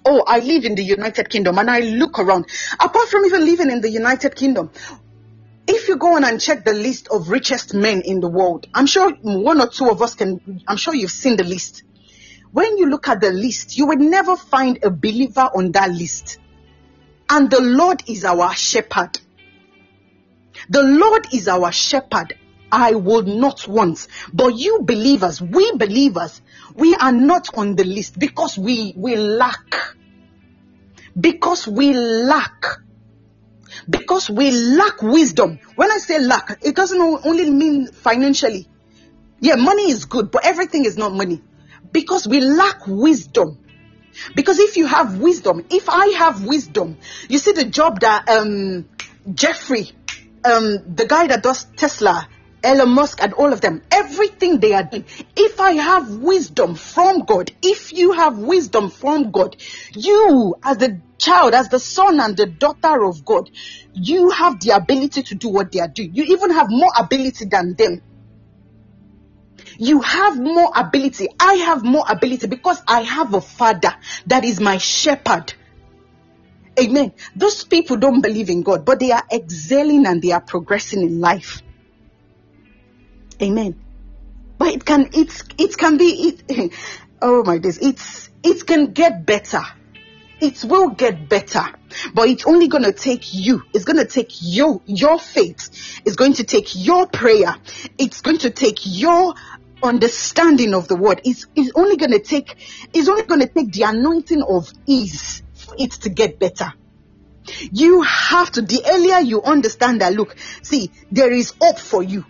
Oh, I live in the United Kingdom and I look around. Apart from even living in the United Kingdom, if you go on and check the list of richest men in the world, I'm sure one or two of us can, I'm sure you've seen the list. When you look at the list, you will never find a believer on that list. And the Lord is our shepherd. The Lord is our shepherd I would not want. But you believers, we believers, we are not on the list because we, we lack. Because we lack. Because we lack wisdom. When I say lack, it doesn't only mean financially. Yeah, money is good, but everything is not money. Because we lack wisdom. Because if you have wisdom, if I have wisdom, you see the job that um Jeffrey, um the guy that does Tesla, Elon Musk and all of them, everything they are doing. If I have wisdom from God, if you have wisdom from God, you as the child, as the son and the daughter of God, you have the ability to do what they are doing. You even have more ability than them. You have more ability. I have more ability because I have a father that is my shepherd. Amen. Those people don't believe in God, but they are excelling and they are progressing in life. Amen. But it can it it can be it [laughs] oh my days it's it can get better. It will get better. But it's only gonna take you. It's gonna take you your faith. It's going to take your prayer. It's going to take your understanding of the word. It's, it's only gonna take it's only gonna take the anointing of ease for it to get better. You have to, the earlier you understand that, look, see, there is hope for you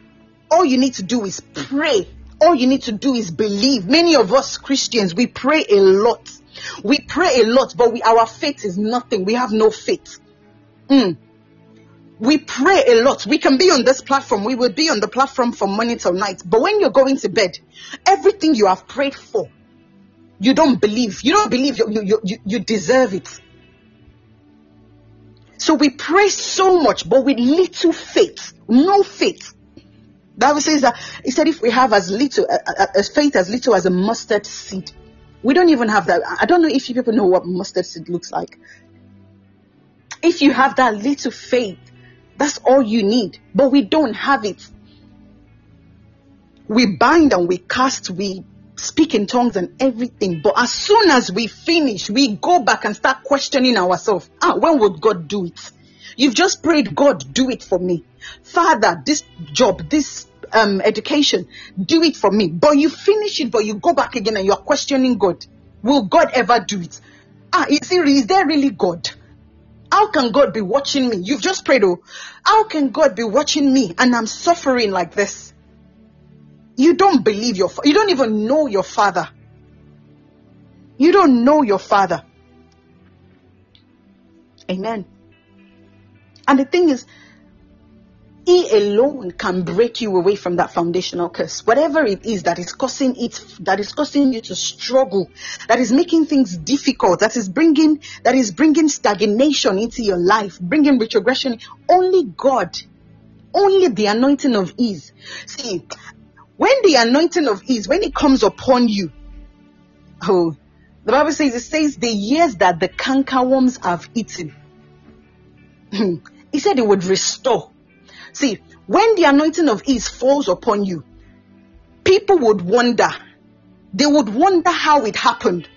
all you need to do is pray. All you need to do is believe. Many of us Christians, we pray a lot. We pray a lot, but we, our faith is nothing. We have no faith. Mm. We pray a lot. We can be on this platform. We will be on the platform from morning till night. But when you're going to bed, everything you have prayed for, you don't believe. You don't believe you, you, you, you deserve it. So we pray so much, but with little faith, no faith. Bible says that he said if we have as little as faith as little as a mustard seed, we don't even have that. I don't know if you people know what mustard seed looks like. If you have that little faith, that's all you need. But we don't have it. We bind and we cast, we speak in tongues and everything. But as soon as we finish, we go back and start questioning ourselves. Ah, when would God do it? You've just prayed, God, do it for me. Father, this job, this um, education, do it for me. But you finish it, but you go back again and you're questioning God. Will God ever do it? Ah, is, it, is there really God? How can God be watching me? You've just prayed, oh, how can God be watching me and I'm suffering like this? You don't believe your, you don't even know your father. You don't know your father. Amen. And the thing is, he alone can break you away from that foundational curse. Whatever it is that is causing it, that is causing you to struggle, that is making things difficult, that is bringing, that is bringing stagnation into your life, bringing retrogression. Only God, only the anointing of ease. See, when the anointing of ease, when it comes upon you, oh, the Bible says, it says the years that the cankerworms have eaten. [laughs] he said it would restore See, when the anointing of ease falls upon you, people would wonder. They would wonder how it happened.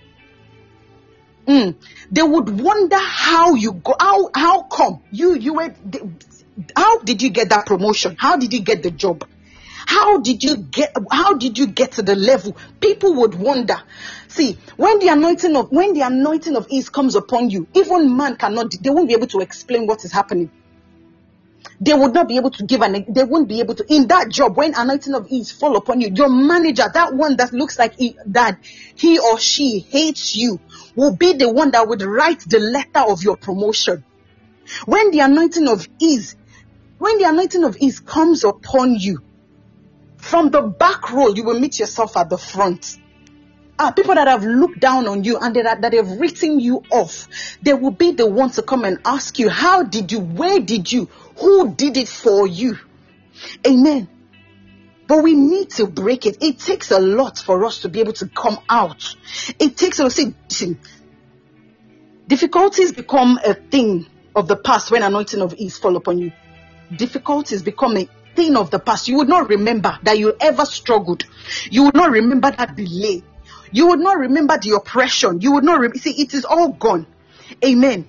Mm. They would wonder how you go. How how come you you were? How did you get that promotion? How did you get the job? How did you get? How did you get to the level? People would wonder. See, when the anointing of when the anointing of ease comes upon you, even man cannot. They won't be able to explain what is happening they would not be able to give an they won't be able to in that job when anointing of ease fall upon you your manager that one that looks like he, that he or she hates you will be the one that would write the letter of your promotion. When the anointing of ease when the anointing of ease comes upon you from the back row you will meet yourself at the front Ah, people that have looked down on you and that, that have written you off, they will be the ones to come and ask you, How did you? Where did you? Who did it for you? Amen. But we need to break it. It takes a lot for us to be able to come out. It takes see difficulties become a thing of the past when anointing of ease fall upon you. Difficulties become a thing of the past. You would not remember that you ever struggled. You would not remember that delay. You would not remember the oppression. You would not re- see it is all gone. Amen.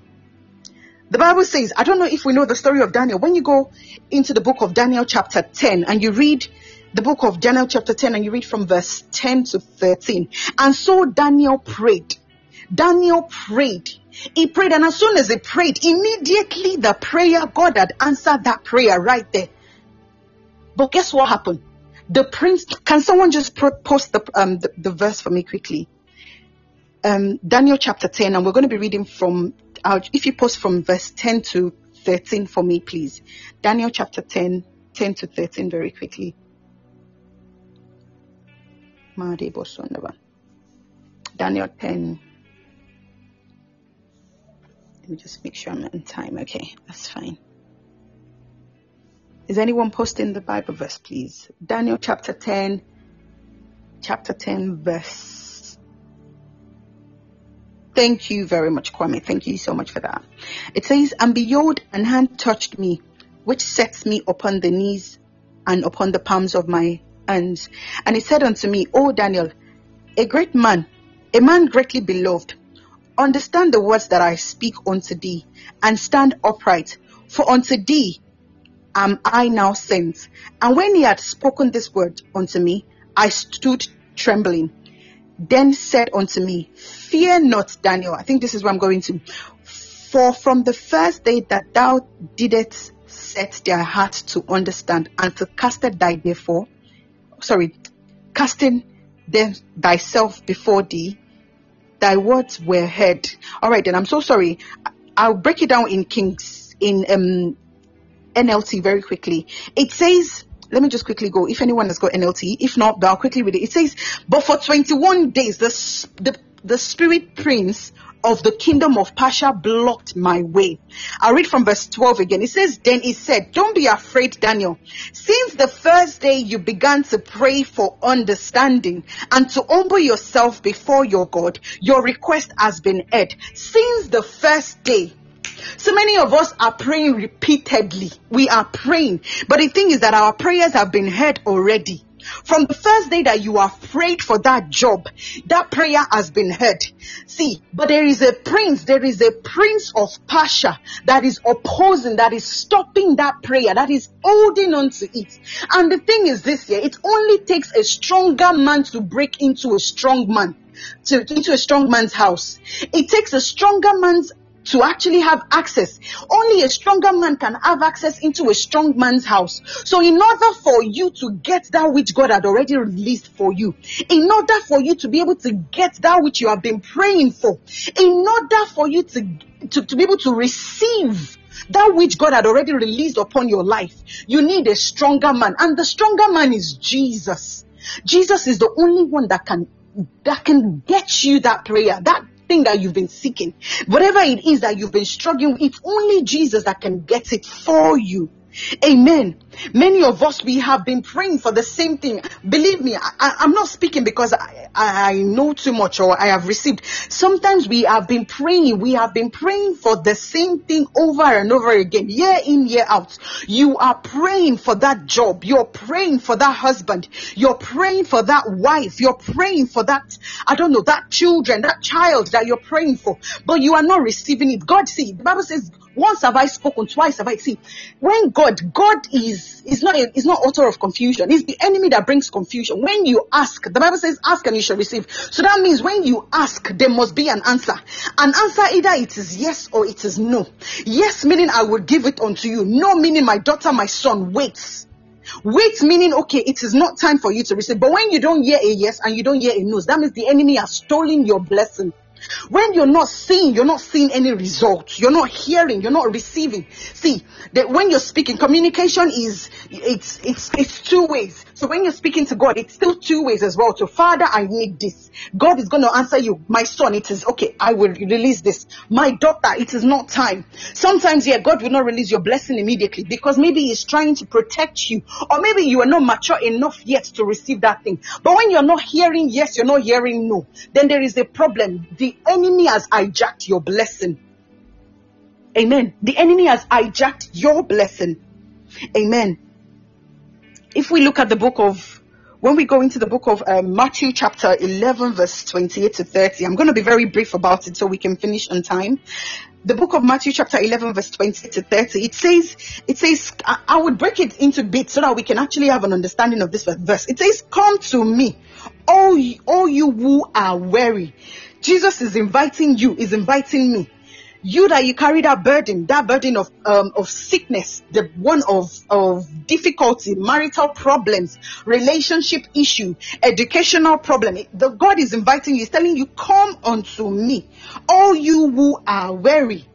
The Bible says, I don't know if we know the story of Daniel. When you go into the book of Daniel, chapter 10, and you read the book of Daniel, chapter 10, and you read from verse 10 to 13. And so Daniel prayed. Daniel prayed. He prayed, and as soon as he prayed, immediately the prayer, God had answered that prayer right there. But guess what happened? The prince, can someone just post the, um, the, the verse for me quickly? Um, Daniel chapter 10, and we're going to be reading from, uh, if you post from verse 10 to 13 for me, please. Daniel chapter 10, 10 to 13 very quickly. Daniel 10. Let me just make sure I'm in time. Okay, that's fine. Is anyone posting the Bible verse, please? Daniel chapter 10, chapter 10, verse. Thank you very much, Kwame. Thank you so much for that. It says, And behold, an hand touched me, which sets me upon the knees and upon the palms of my hands. And he said unto me, O Daniel, a great man, a man greatly beloved, understand the words that I speak unto thee, and stand upright. For unto thee am I now sent? And when he had spoken this word unto me, I stood trembling. Then said unto me, Fear not, Daniel. I think this is where I'm going to. For from the first day that thou didst set their heart to understand and to cast thy before, sorry, casting them thyself before thee, thy words were heard. All right, then I'm so sorry. I'll break it down in Kings in um NLT very quickly. It says, let me just quickly go. If anyone has got NLT, if not, I'll quickly read it. It says, but for 21 days, the, the, the spirit prince of the kingdom of Persia blocked my way. I'll read from verse 12 again. It says, Then he said, Don't be afraid, Daniel. Since the first day you began to pray for understanding and to humble yourself before your God, your request has been heard. Since the first day, so many of us are praying repeatedly. We are praying. But the thing is that our prayers have been heard already. From the first day that you have prayed for that job, that prayer has been heard. See, but there is a prince, there is a prince of Persia that is opposing, that is stopping that prayer, that is holding on to it. And the thing is this year, it only takes a stronger man to break into a strong man. To, into a strong man's house. It takes a stronger man's to actually have access. Only a stronger man can have access into a strong man's house. So in order for you to get that which God had already released for you, in order for you to be able to get that which you have been praying for, in order for you to, to, to be able to receive that which God had already released upon your life, you need a stronger man. And the stronger man is Jesus. Jesus is the only one that can that can get you that prayer, that thing that you've been seeking, whatever it is that you've been struggling with, it's only Jesus that can get it for you. Amen. Many of us, we have been praying for the same thing. Believe me, I, am not speaking because I, I know too much or I have received. Sometimes we have been praying, we have been praying for the same thing over and over again, year in, year out. You are praying for that job. You're praying for that husband. You're praying for that wife. You're praying for that, I don't know, that children, that child that you're praying for, but you are not receiving it. God, see, the Bible says, once have I spoken, twice have I seen. When God, God is is not a, is not author of confusion. It's the enemy that brings confusion. When you ask, the Bible says, "Ask and you shall receive." So that means when you ask, there must be an answer. An answer either it is yes or it is no. Yes meaning I will give it unto you. No meaning my daughter, my son waits. Wait meaning okay, it is not time for you to receive. But when you don't hear a yes and you don't hear a no, that means the enemy has stolen your blessing. When you're not seeing, you're not seeing any results. You're not hearing, you're not receiving. See, that when you're speaking, communication is, it's, it's, it's two ways. So when you're speaking to God, it's still two ways as well. So Father, I need this. God is going to answer you. My son, it is okay. I will release this. My daughter, it is not time. Sometimes, yeah, God will not release your blessing immediately because maybe he's trying to protect you or maybe you are not mature enough yet to receive that thing. But when you're not hearing yes, you're not hearing no, then there is a problem. The enemy has hijacked your blessing. Amen. The enemy has hijacked your blessing. Amen. If we look at the book of, when we go into the book of um, Matthew chapter 11 verse 28 to 30, I'm going to be very brief about it so we can finish on time. The book of Matthew chapter 11 verse 20 to 30, it says, it says, I, I would break it into bits so that we can actually have an understanding of this verse. It says, come to me, all, all you who are weary Jesus is inviting you, is inviting me. You that you carry that burden, that burden of um, of sickness, the one of of difficulty, marital problems, relationship issue, educational problem. The God is inviting you, He's telling you, "Come unto me, all you who are weary."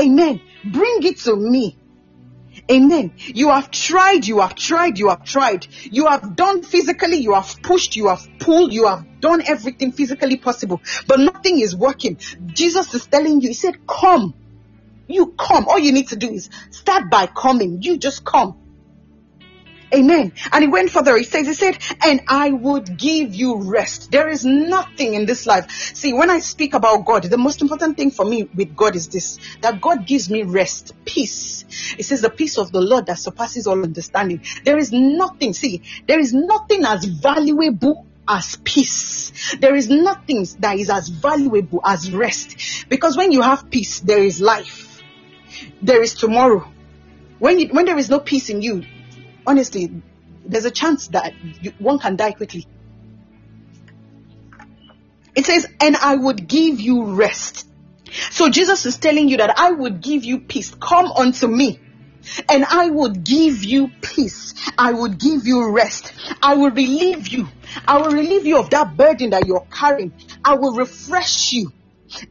Amen. Bring it to me. Amen. You have tried, you have tried, you have tried. You have done physically, you have pushed, you have pulled, you have done everything physically possible, but nothing is working. Jesus is telling you, He said, Come. You come. All you need to do is start by coming. You just come. Amen. And he went further. He says, he said, and I would give you rest. There is nothing in this life. See, when I speak about God, the most important thing for me with God is this, that God gives me rest, peace. It says the peace of the Lord that surpasses all understanding. There is nothing, see, there is nothing as valuable as peace. There is nothing that is as valuable as rest. Because when you have peace, there is life. There is tomorrow. When, you, when there is no peace in you, honestly, there's a chance that you, one can die quickly. It says, and I would give you rest. So Jesus is telling you that I would give you peace. Come unto me and I would give you peace. I would give you rest. I will relieve you. I will relieve you of that burden that you're carrying. I will refresh you.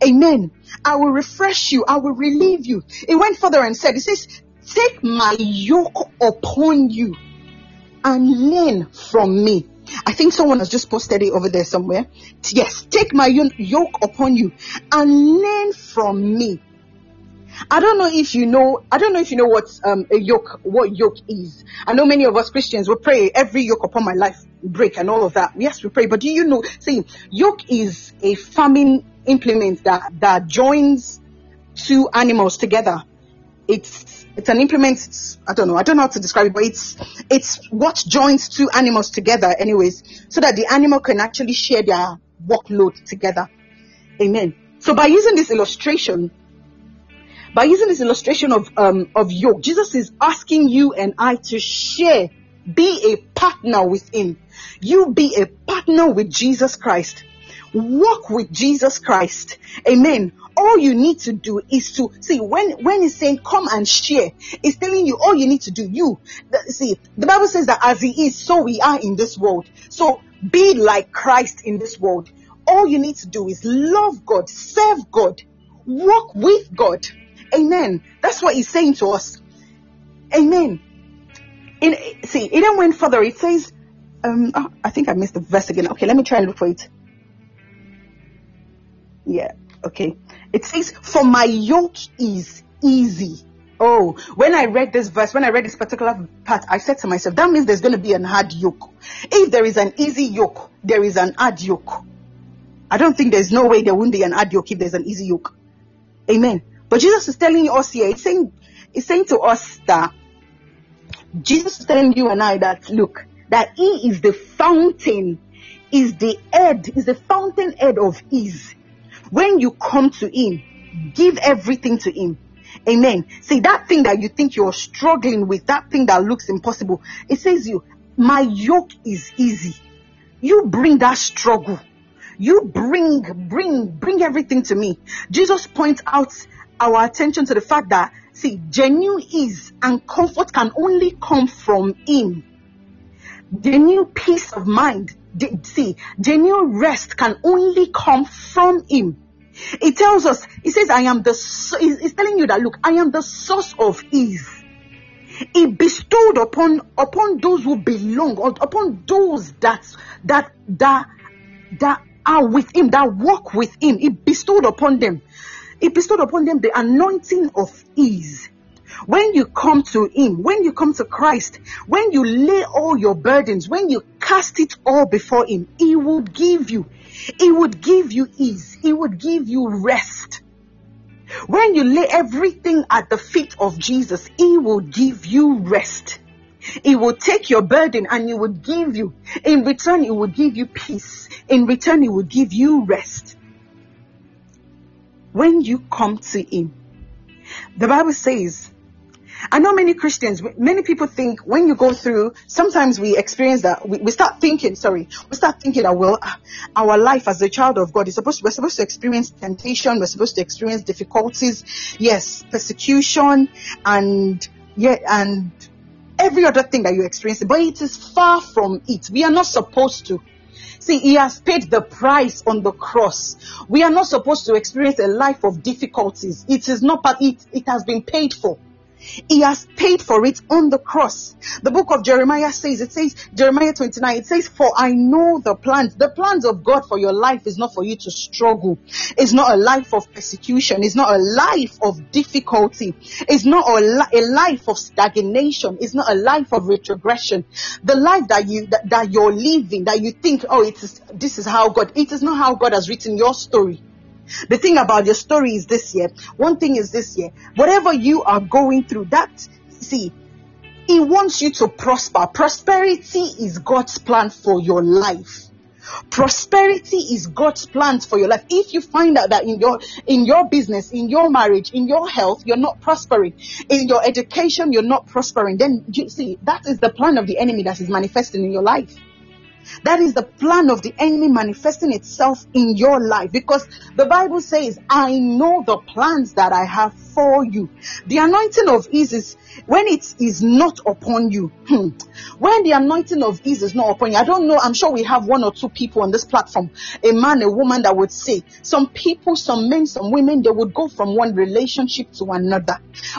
Amen. I will refresh you. I will relieve you. It went further and said, it says, Take my yoke upon you and learn from me. I think someone has just posted it over there somewhere. Yes, take my yoke upon you and learn from me. I don't know if you know, I don't know if you know what um, a yoke, what yoke is. I know many of us Christians will pray every yoke upon my life break and all of that. Yes, we pray. But do you know, see, yoke is a farming implement that, that joins two animals together. It's it's an implement. It's, I don't know. I don't know how to describe it, but it's it's what joins two animals together, anyways, so that the animal can actually share their workload together. Amen. So by using this illustration, by using this illustration of um, of yoke, Jesus is asking you and I to share, be a partner with Him. You be a partner with Jesus Christ. Walk with Jesus Christ. Amen all you need to do is to see when when he's saying come and share it's telling you all you need to do. You see the bible says that as he is so we are in this world. So be like christ in this world. All you need to do is love god serve god walk with god. Amen. That's what he's saying to us. Amen. In see it then went further. It says um oh, i think i missed the verse again. Okay let me try and look for it. Yeah okay it says, For my yoke is easy. Oh, when I read this verse, when I read this particular part, I said to myself, that means there's going to be an hard yoke. If there is an easy yoke, there is an hard yoke. I don't think there's no way there wouldn't be an hard yoke if there's an easy yoke. Amen. But Jesus is telling us here, it's saying, it's saying to us that Jesus is telling you and I that look, that He is the fountain, is the head, is the fountain head of ease. When you come to Him, give everything to Him. Amen. See that thing that you think you're struggling with, that thing that looks impossible. It says you, my yoke is easy. You bring that struggle. You bring, bring, bring everything to me. Jesus points out our attention to the fact that, see, genuine ease and comfort can only come from Him. Genuine peace of mind, see, genuine rest can only come from Him. It tells us, it says, I am the, it's telling you that, look, I am the source of ease. He bestowed upon, upon those who belong, upon those that, that, that, that are with him, that walk with him. He bestowed upon them. He bestowed upon them the anointing of ease. When you come to Him, when you come to Christ, when you lay all your burdens, when you cast it all before Him, He will give you he would give you ease. He would give you rest. When you lay everything at the feet of Jesus, He will give you rest. He will take your burden and He will give you. In return, He will give you peace. In return, He will give you rest. When you come to Him, the Bible says I know many Christians, many people think when you go through, sometimes we experience that, we, we start thinking, sorry, we start thinking that, well, our life as a child of God is supposed we're supposed to experience temptation, we're supposed to experience difficulties, yes, persecution, and, yeah, and every other thing that you experience, but it is far from it. We are not supposed to. See, he has paid the price on the cross. We are not supposed to experience a life of difficulties. It is not, but it, it has been paid for. He has paid for it on the cross. The book of Jeremiah says, it says, Jeremiah 29, it says, For I know the plans. The plans of God for your life is not for you to struggle. It's not a life of persecution. It's not a life of difficulty. It's not a, li- a life of stagnation. It's not a life of retrogression. The life that you, that, that you're living, that you think, oh, it is, this is how God, it is not how God has written your story. The thing about your story is this year. One thing is this year. Whatever you are going through, that, see, He wants you to prosper. Prosperity is God's plan for your life. Prosperity is God's plans for your life. If you find out that in your in your business, in your marriage, in your health, you're not prospering, in your education, you're not prospering, then you see that is the plan of the enemy that is manifesting in your life. That is the plan of the enemy manifesting itself in your life because the Bible says, I know the plans that I have for you. The anointing of ease is when it is not upon you. Hmm. when the anointing of ease is not upon you, I don't know. I'm sure we have one or two people on this platform, a man, a woman that would say, some people, some men, some women, they would go from one relationship to another.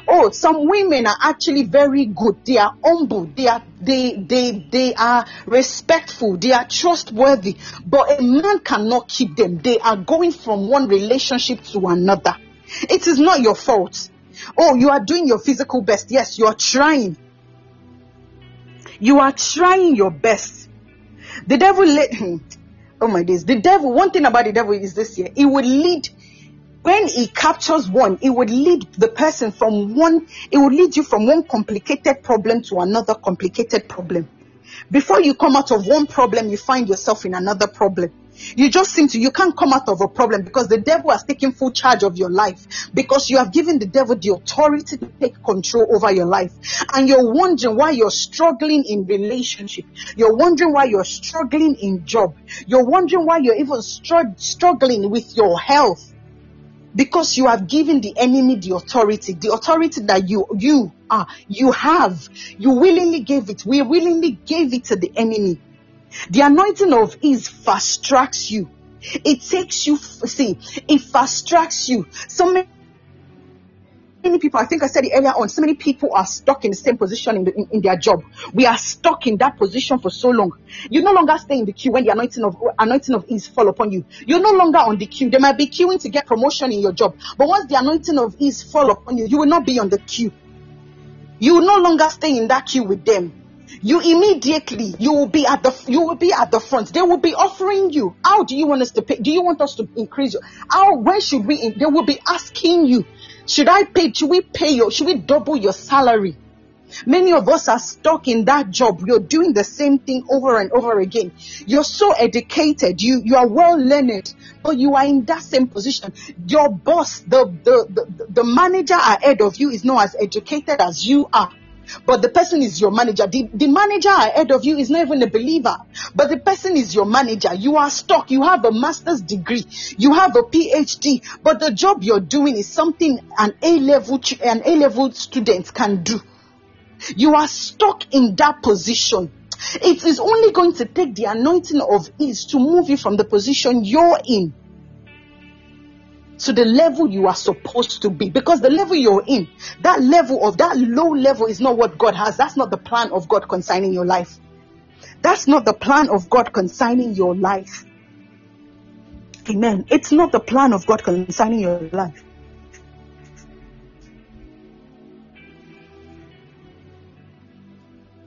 Oh, some women are actually very good. They are humble. They are they they they are respectful. They are trustworthy. But a man cannot keep them. They are going from one relationship to another. It is not your fault. Oh, you are doing your physical best. Yes, you are trying. You are trying your best. The devil let him. [laughs] Oh my days. The devil, one thing about the devil is this here. He would lead, when he captures one, it would lead the person from one, it would lead you from one complicated problem to another complicated problem. Before you come out of one problem, you find yourself in another problem. You just seem to, you can't come out of a problem because the devil has taken full charge of your life because you have given the devil the authority to take control over your life. And you're wondering why you're struggling in relationship. You're wondering why you're struggling in job. You're wondering why you're even str- struggling with your health because you have given the enemy the authority the authority that you you are you have you willingly gave it we willingly gave it to the enemy the anointing of is fast tracks you. It takes you, see, it fast tracks you. So many many people, I think I said it earlier on, so many people are stuck in the same position in, the, in, in, their job. We are stuck in that position for so long. You no longer stay in the queue when the anointing of anointing of ease fall upon you. You're no longer on the queue. They might be queuing to get promotion in your job, but once the anointing of ease fall upon you, you will not be on the queue. You will no longer stay in that queue with them you immediately you will be at the you will be at the front they will be offering you how do you want us to pay do you want us to increase how when should we they will be asking you should i pay should we pay your should we double your salary Many of us are stuck in that job. You're doing the same thing over and over again. You're so educated. You, you are well learned, but you are in that same position. Your boss, the, the, the, the manager ahead of you is not as educated as you are but the person is your manager. The, the manager ahead of you is not even a believer, but the person is your manager. You are stuck. You have a master's degree. You have a PhD, but the job you're doing is something an A level, an A level student can do. You are stuck in that position. It is only going to take the anointing of ease to move you from the position you're in to the level you are supposed to be. Because the level you're in, that level of that low level is not what God has. That's not the plan of God concerning your life. That's not the plan of God concerning your life. Amen. It's not the plan of God concerning your life.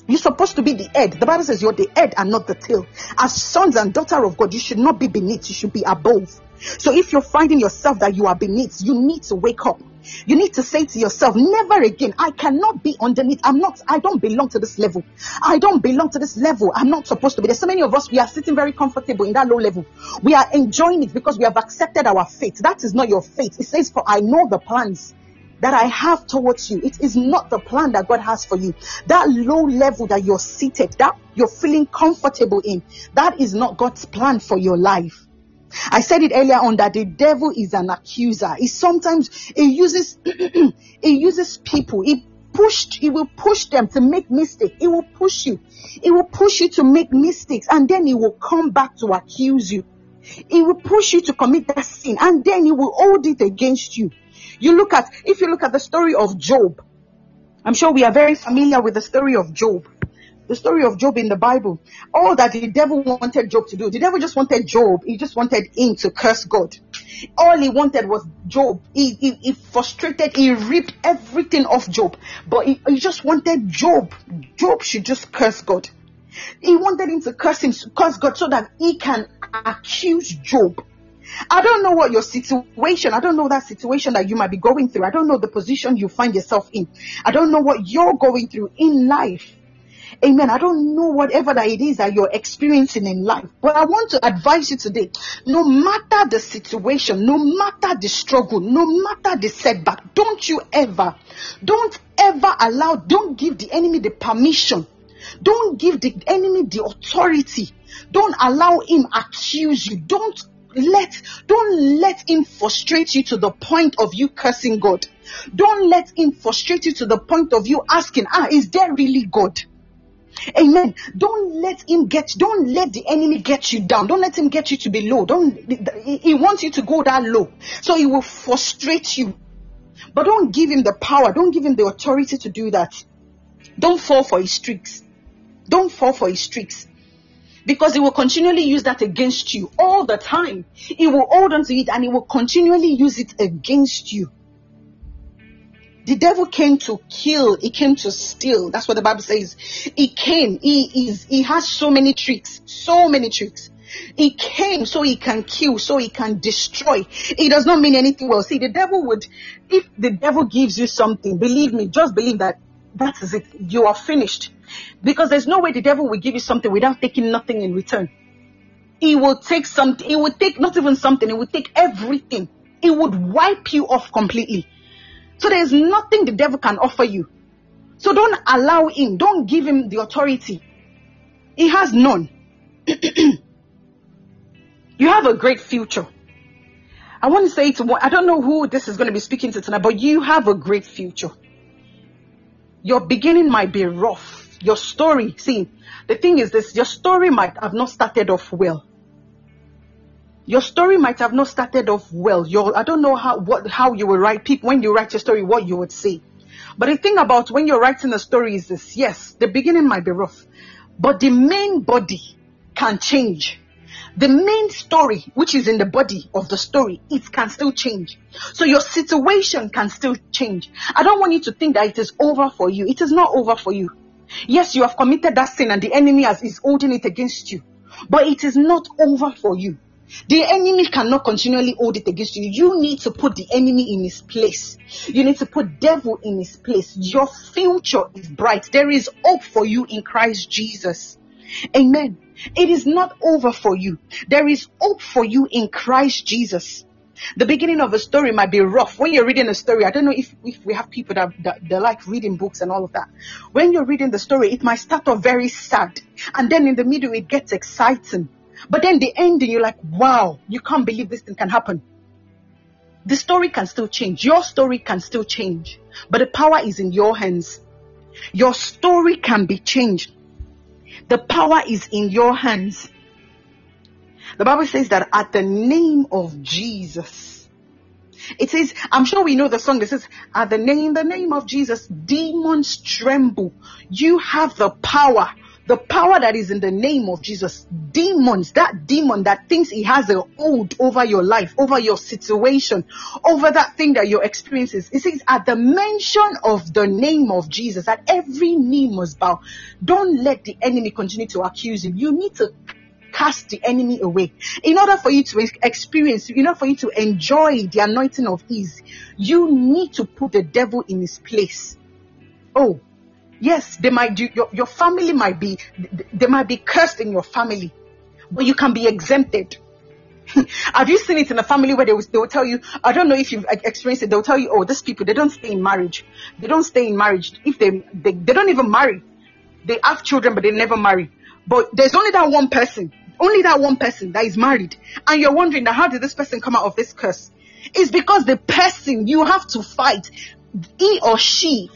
You're supposed to be the head. The Bible says you're the head and not the tail. As sons and daughter of God, you should not be beneath, you should be above. So if you're finding yourself that you are beneath, you need to wake up. You need to say to yourself, never again. I cannot be underneath. I'm not, I don't belong to this level. I don't belong to this level. I'm not supposed to be. There's so many of us, we are sitting very comfortable in that low level. We are enjoying it because we have accepted our fate. That is not your fate. It says, for I know the plans that I have towards you. It is not the plan that God has for you. That low level that you're seated, that you're feeling comfortable in, that is not God's plan for your life. I said it earlier on that the devil is an accuser. He sometimes he uses [clears throat] he uses people. He pushed he will push them to make mistakes. He will push you. He will push you to make mistakes and then he will come back to accuse you. He will push you to commit that sin and then he will hold it against you. You look at if you look at the story of Job. I'm sure we are very familiar with the story of Job. The story of Job in the Bible. All that the devil wanted Job to do. The devil just wanted Job. He just wanted him to curse God. All he wanted was Job. He, he, he frustrated. He ripped everything off Job. But he, he just wanted Job. Job should just curse God. He wanted him to curse him, curse God so that he can accuse Job. I don't know what your situation, I don't know that situation that you might be going through. I don't know the position you find yourself in. I don't know what you're going through in life. Amen. I don't know whatever that it is that you're experiencing in life, but I want to advise you today, no matter the situation, no matter the struggle, no matter the setback, don't you ever, don't ever allow, don't give the enemy the permission. Don't give the enemy the authority. Don't allow him accuse you. Don't let, don't let him frustrate you to the point of you cursing God. Don't let him frustrate you to the point of you asking, ah, is there really God? Amen. Don't let him get, don't let the enemy get you down. Don't let him get you to be low. Don't, he wants you to go that low. So he will frustrate you. But don't give him the power. Don't give him the authority to do that. Don't fall for his tricks. Don't fall for his tricks. Because he will continually use that against you all the time. He will hold on to it and he will continually use it against you. The devil came to kill, he came to steal. That's what the Bible says. He came, he is, he has so many tricks, so many tricks. He came so he can kill, so he can destroy. It does not mean anything well. See, the devil would, if the devil gives you something, believe me, just believe that that is it. You are finished. Because there's no way the devil will give you something without taking nothing in return. He will take something, he will take not even something, he will take everything. He would wipe you off completely. So there's nothing the devil can offer you. So don't allow him, don't give him the authority. He has none. [clears throat] you have a great future. I want to say to I don't know who this is going to be speaking to tonight, but you have a great future. Your beginning might be rough. Your story, see, the thing is this, your story might have not started off well your story might have not started off well. Your, I don't know how, what, how you will write people, when you write your story, what you would say. But the thing about when you're writing a story is this, yes, the beginning might be rough, but the main body can change. The main story, which is in the body of the story, it can still change. So your situation can still change. I don't want you to think that it is over for you. It is not over for you. Yes, you have committed that sin and the enemy has, is holding it against you, but it is not over for you. The enemy cannot continually hold it against you. You need to put the enemy in his place. You need to put devil in his place. Your future is bright. There is hope for you in Christ Jesus. Amen. It is not over for you. There is hope for you in Christ Jesus. The beginning of a story might be rough. When you're reading a story, I don't know if, if we have people that, that, that like reading books and all of that. When you're reading the story, it might start off very sad. And then in the middle, it gets exciting. But then the ending, you're like, wow, you can't believe this thing can happen. The story can still change. Your story can still change. But the power is in your hands. Your story can be changed. The power is in your hands. The Bible says that at the name of Jesus, it says, I'm sure we know the song. It says, at the name, the name of Jesus, demons tremble. You have the power the power that is in the name of Jesus, demons, that demon that thinks he has a hold over your life, over your situation, over that thing that you're experiencing. It says at the mention of the name of Jesus, that every knee must bow. Don't let the enemy continue to accuse you. You need to cast the enemy away. In order for you to experience, in order for you to enjoy the anointing of ease, you need to put the devil in his place. Oh, Yes, they might do, your, your family might be, they might be cursed in your family, but you can be exempted. [laughs] Have you seen it in a family where they will, they will tell you, I don't know if you've experienced it, they'll tell you, oh, these people, they don't stay in marriage. They don't stay in marriage. If they, they, they don't even marry. They have children, but they never marry. But there's only that one person, only that one person that is married. And you're wondering now, how did this person come out of this curse? It's because the person you have to fight, he or she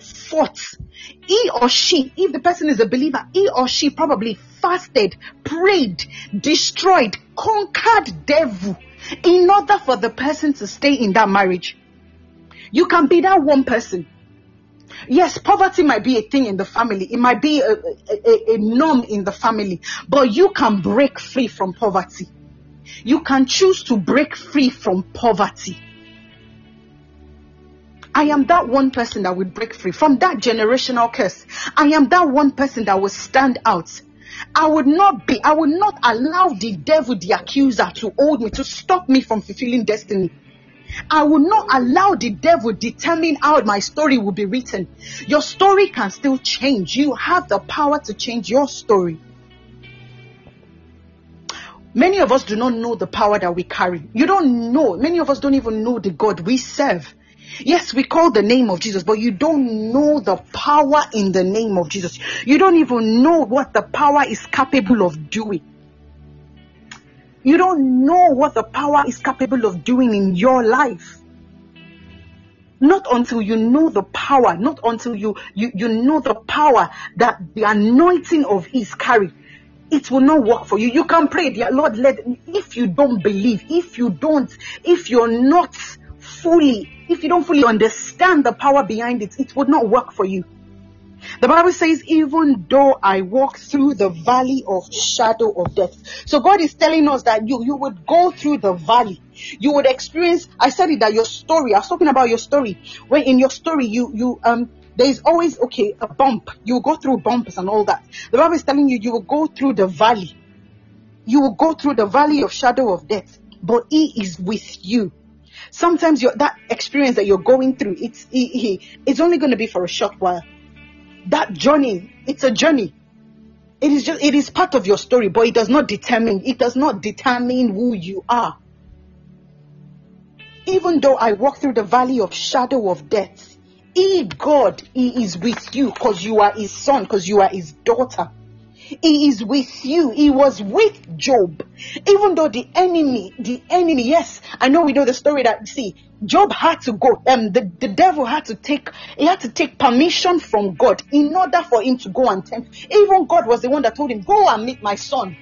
he or she, if the person is a believer, he or she probably fasted, prayed, destroyed, conquered devil in order for the person to stay in that marriage. You can be that one person. Yes, poverty might be a thing in the family. It might be a, a, a, norm in the family, but you can break free from poverty. You can choose to break free from poverty. I am that one person that will break free from that generational curse. I am that one person that will stand out. I would not be, I would not allow the devil, the accuser, to hold me, to stop me from fulfilling destiny. I will not allow the devil determine how my story will be written. Your story can still change. You have the power to change your story. Many of us do not know the power that we carry. You don't know. Many of us don't even know the God we serve. Yes, we call the name of Jesus, but you don't know the power in the name of Jesus. You don't even know what the power is capable of doing. You don't know what the power is capable of doing in your life. Not until you know the power, not until you, you, you know the power that the anointing of His carry, it will not work for you. You can pray, dear Lord, let if you don't believe, if you don't, if you're not fully, if you don't fully understand the power behind it, it would not work for you. The Bible says, even though I walk through the valley of shadow of death. So God is telling us that you, you would go through the valley. You would experience, I said it that your story, I was talking about your story. When in your story, you, you, um, there is always, okay, a bump. You will go through bumps and all that. The Bible is telling you, you will go through the valley. You will go through the valley of shadow of death, but He is with you. Sometimes that experience that you're going through, it's, it's only going to be for a short while that journey, it's a journey. It is just, it is part of your story, but it does not determine, it does not determine who you are. Even though I walk through the valley of shadow of death, He, God, He is with you because you are His son, because you are His daughter. He is with you. He was with Job. Even though the enemy, the enemy, yes, I know we know the story that, see, Job had to go, um, the, the devil had to take, he had to take permission from God in order for him to go and tempt. Even God was the one that told him, go and meet my son.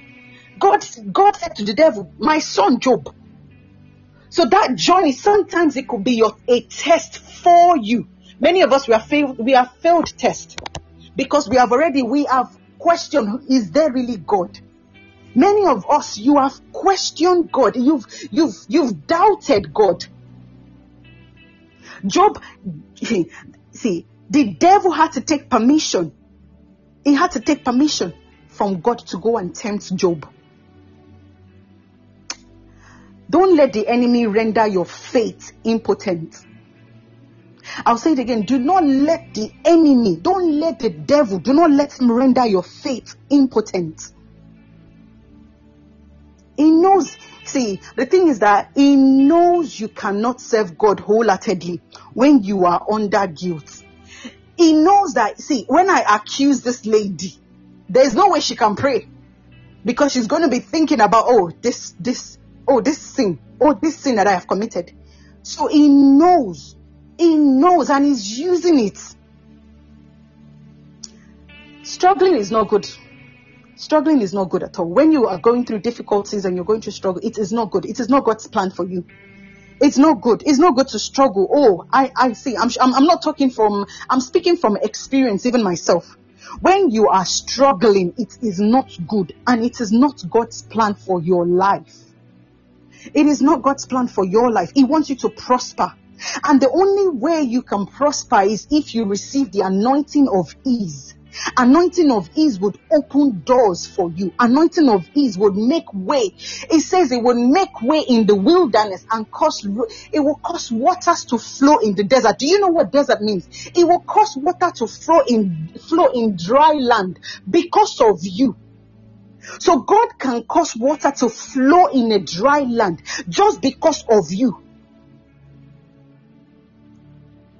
God, God said to the devil, my son Job. So that journey, sometimes it could be your, a test for you. Many of us, we are failed, we are failed test because we have already, we have question is there really God? Many of us, you have questioned God. You've, you've, you've doubted God. Job, see, the devil had to take permission. He had to take permission from God to go and tempt Job. Don't let the enemy render your faith impotent. I'll say it again. Do not let the enemy, don't let the devil, do not let him render your faith impotent. He knows, see, the thing is that he knows you cannot serve God wholeheartedly when you are under guilt. He knows that, see, when I accuse this lady, there's no way she can pray because she's going to be thinking about, oh, this, this, oh, this sin, oh, this sin that I have committed. So he knows he knows and he's using it. Struggling is not good. Struggling is not good at all. When you are going through difficulties and you're going to struggle, it is not good. It is not God's plan for you. It's not good. It's not good to struggle. Oh, I, I see. I'm, I'm, I'm not talking from, I'm speaking from experience, even myself. When you are struggling, it is not good and it is not God's plan for your life. It is not God's plan for your life. He wants you to prosper. And the only way you can prosper is if you receive the anointing of ease. Anointing of ease would open doors for you. Anointing of ease would make way. It says it would make way in the wilderness and cause, it will cause waters to flow in the desert. Do you know what desert means? It will cause water to flow in, flow in dry land because of you. So God can cause water to flow in a dry land just because of you.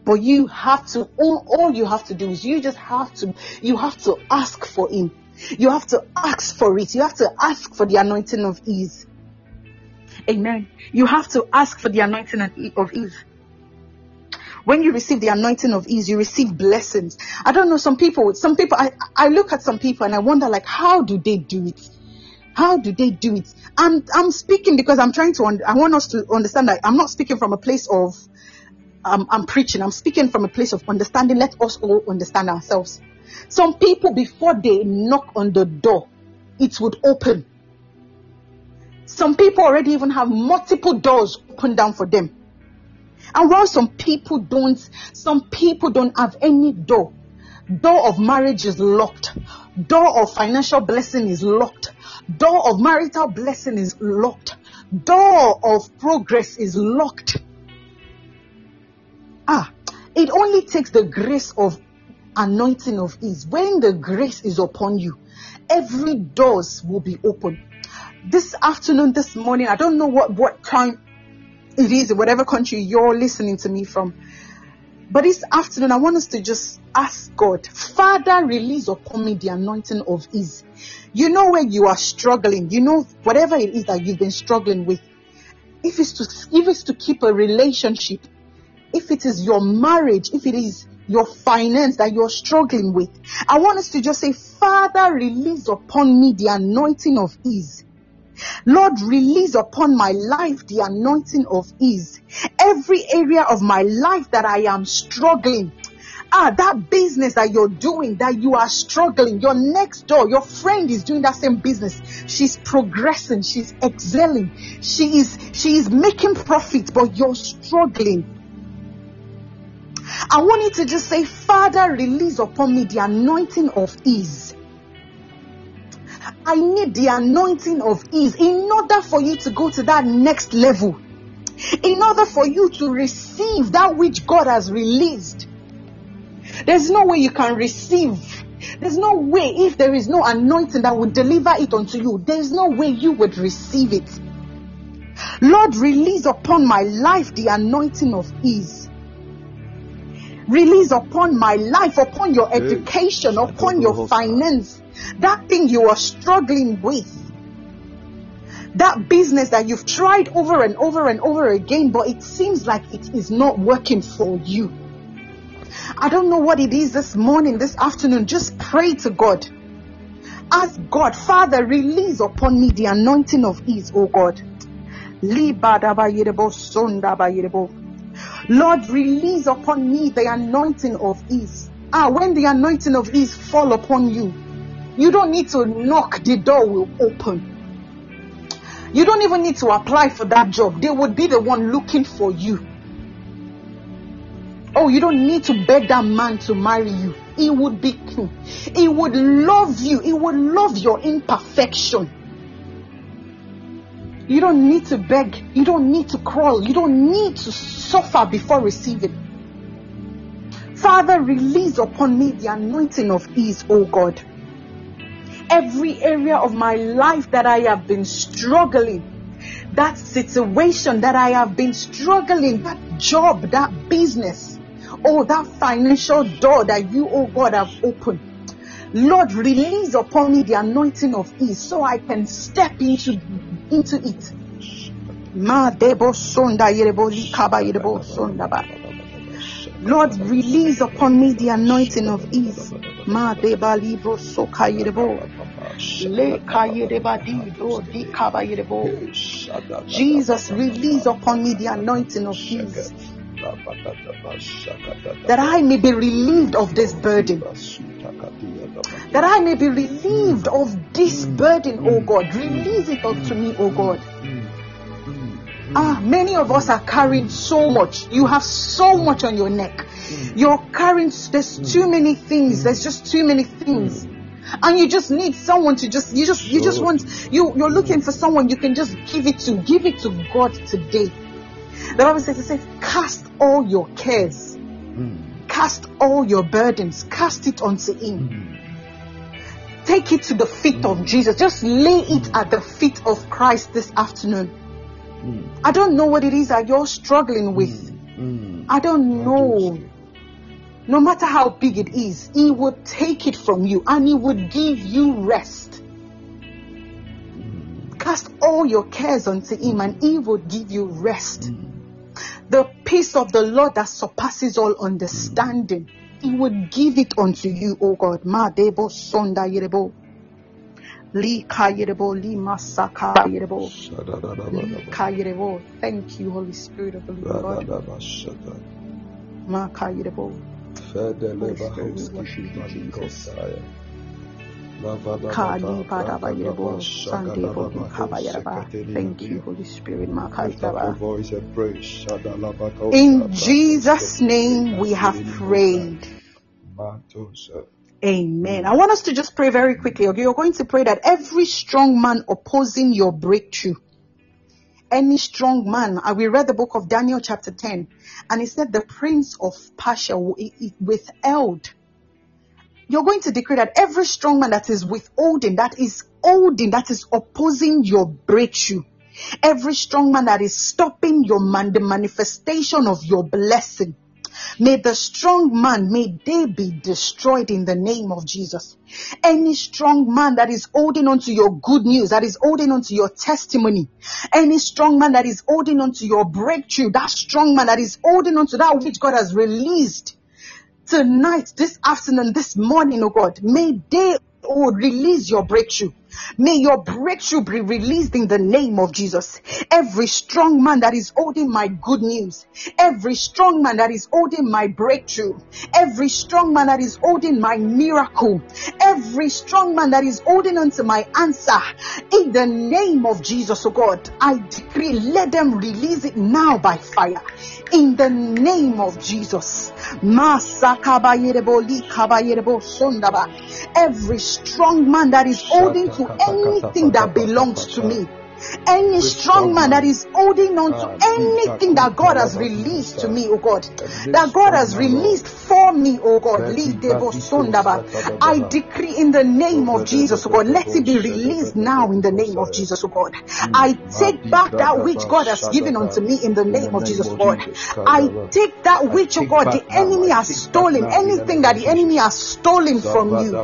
But you have to, all, all you have to do is you just have to, you have to ask for Him. You have to ask for it. You have to ask for the anointing of ease. Amen. You have to ask for the anointing of ease. When you receive the anointing of ease, you receive blessings. I don't know, some people, some people, I, I look at some people and I wonder like, how do they do it? How do they do it? I'm, I'm speaking because I'm trying to, I want us to understand that I'm not speaking from a place of I'm, I'm preaching, I'm speaking from a place of understanding. Let us all understand ourselves. Some people, before they knock on the door, it would open. Some people already even have multiple doors open down for them. And while some people don't, some people don't have any door. Door of marriage is locked. Door of financial blessing is locked. Door of marital blessing is locked. Door of progress is locked. Ah, it only takes the grace of anointing of ease. When the grace is upon you, every doors will be open. This afternoon, this morning, I don't know what, what time it is, whatever country you're listening to me from. But this afternoon, I want us to just ask God, Father, release upon me the anointing of ease. You know where you are struggling. You know whatever it is that you've been struggling with. If it's to, if it's to keep a relationship, if it is your marriage, if it is your finance that you're struggling with, I want us to just say, Father, release upon me the anointing of ease. Lord, release upon my life the anointing of ease. Every area of my life that I am struggling, ah, that business that you're doing, that you are struggling, your next door, your friend is doing that same business. She's progressing, she's excelling, she is, she is making profit, but you're struggling. I want you to just say, Father, release upon me the anointing of ease. I need the anointing of ease in order for you to go to that next level. In order for you to receive that which God has released. There's no way you can receive. There's no way if there is no anointing that would deliver it unto you. There's no way you would receive it. Lord, release upon my life the anointing of ease. Release upon my life, upon your education, upon your finance, that thing you are struggling with. That business that you've tried over and over and over again, but it seems like it is not working for you. I don't know what it is this morning, this afternoon. Just pray to God. Ask God, Father, release upon me the anointing of ease, oh God. Lord, release upon me the anointing of ease. Ah, when the anointing of ease fall upon you, you don't need to knock, the door will open. You don't even need to apply for that job. They would be the one looking for you. Oh, you don't need to beg that man to marry you. He would be, he would love you. He would love your imperfection. You don't need to beg. You don't need to crawl. You don't need to suffer before receiving. Father, release upon me the anointing of ease, oh God. Every area of my life that I have been struggling, that situation that I have been struggling, that job, that business, oh, that financial door that you, oh God, have opened. Lord, release upon me the anointing of ease so I can step into into it. Lord, release upon me the anointing of ease. Ma deba libro soka yirebo. Le kayireba di bro di kaba yirebo. Jesus, release upon me the anointing of ease. That I may be relieved of this burden. That I may be relieved of this burden, oh God. Release it unto me, oh God. Ah, many of us are carrying so much. You have so much on your neck. You're carrying, there's too many things. There's just too many things. And you just need someone to just, you just, you just want, you, you're looking for someone you can just give it to. Give it to God today. The Bible says, it says, cast all your cares. Hmm. Cast all your burdens. Cast it unto Him. Hmm. Take it to the feet of hmm. Jesus. Just lay it at the feet of Christ this afternoon. I don't know what it is that you're struggling with. I don't know. No matter how big it is, He would take it from you and He would give you rest. Cast all your cares unto Him and He will give you rest. The peace of the Lord that surpasses all understanding, He would give it unto you, O God. Ma debo sonda yerebo. Li ka yerebo, li masaka yerebo. Li. Thank you, Holy Spirit of the God. Makayirebo. Fedelebahowski Shivalikosaya. Kali Badabayirebo. Sandebo Kabayaraba. Thank you, Holy Spirit. Lift up your Makayiraba. voice and pray. Shadalabakosa. In Jesus' name we have prayed. Amen. I want us to just pray very quickly. Okay, you're going to pray that every strong man opposing your breakthrough, any strong man, uh, we read the book of Daniel chapter 10, and it said the prince of Persia w- i- i- withheld. You're going to decree that every strong man that is withholding, that is holding, that is opposing your breakthrough, every strong man that is stopping your man, the manifestation of your blessing, May the strong man, may they be destroyed in the name of Jesus. Any strong man that is holding on to your good news, that is holding on to your testimony, any strong man that is holding on to your breakthrough, that strong man that is holding on to that which God has released tonight, this afternoon, this morning, oh God, may they oh, release your breakthrough. May your breakthrough be released in the name of Jesus. Every strong man that is holding my good news, every strong man that is holding my breakthrough, every strong man that is holding my miracle, every strong man that is holding on to my answer, in the name of Jesus, oh God, I decree, let them release it now by fire. In the name of Jesus. Every strong man that is holding to anything that belongs to me. Any strong man that is holding on to anything that God has released to me, oh God, that God has released for me, oh God, I decree in the name of Jesus, oh God, let it be released now in the name of Jesus, oh God. I take back that which God has given unto me in the name of Jesus, oh God. I take that which, oh God, the enemy has stolen, anything that the enemy has stolen from you,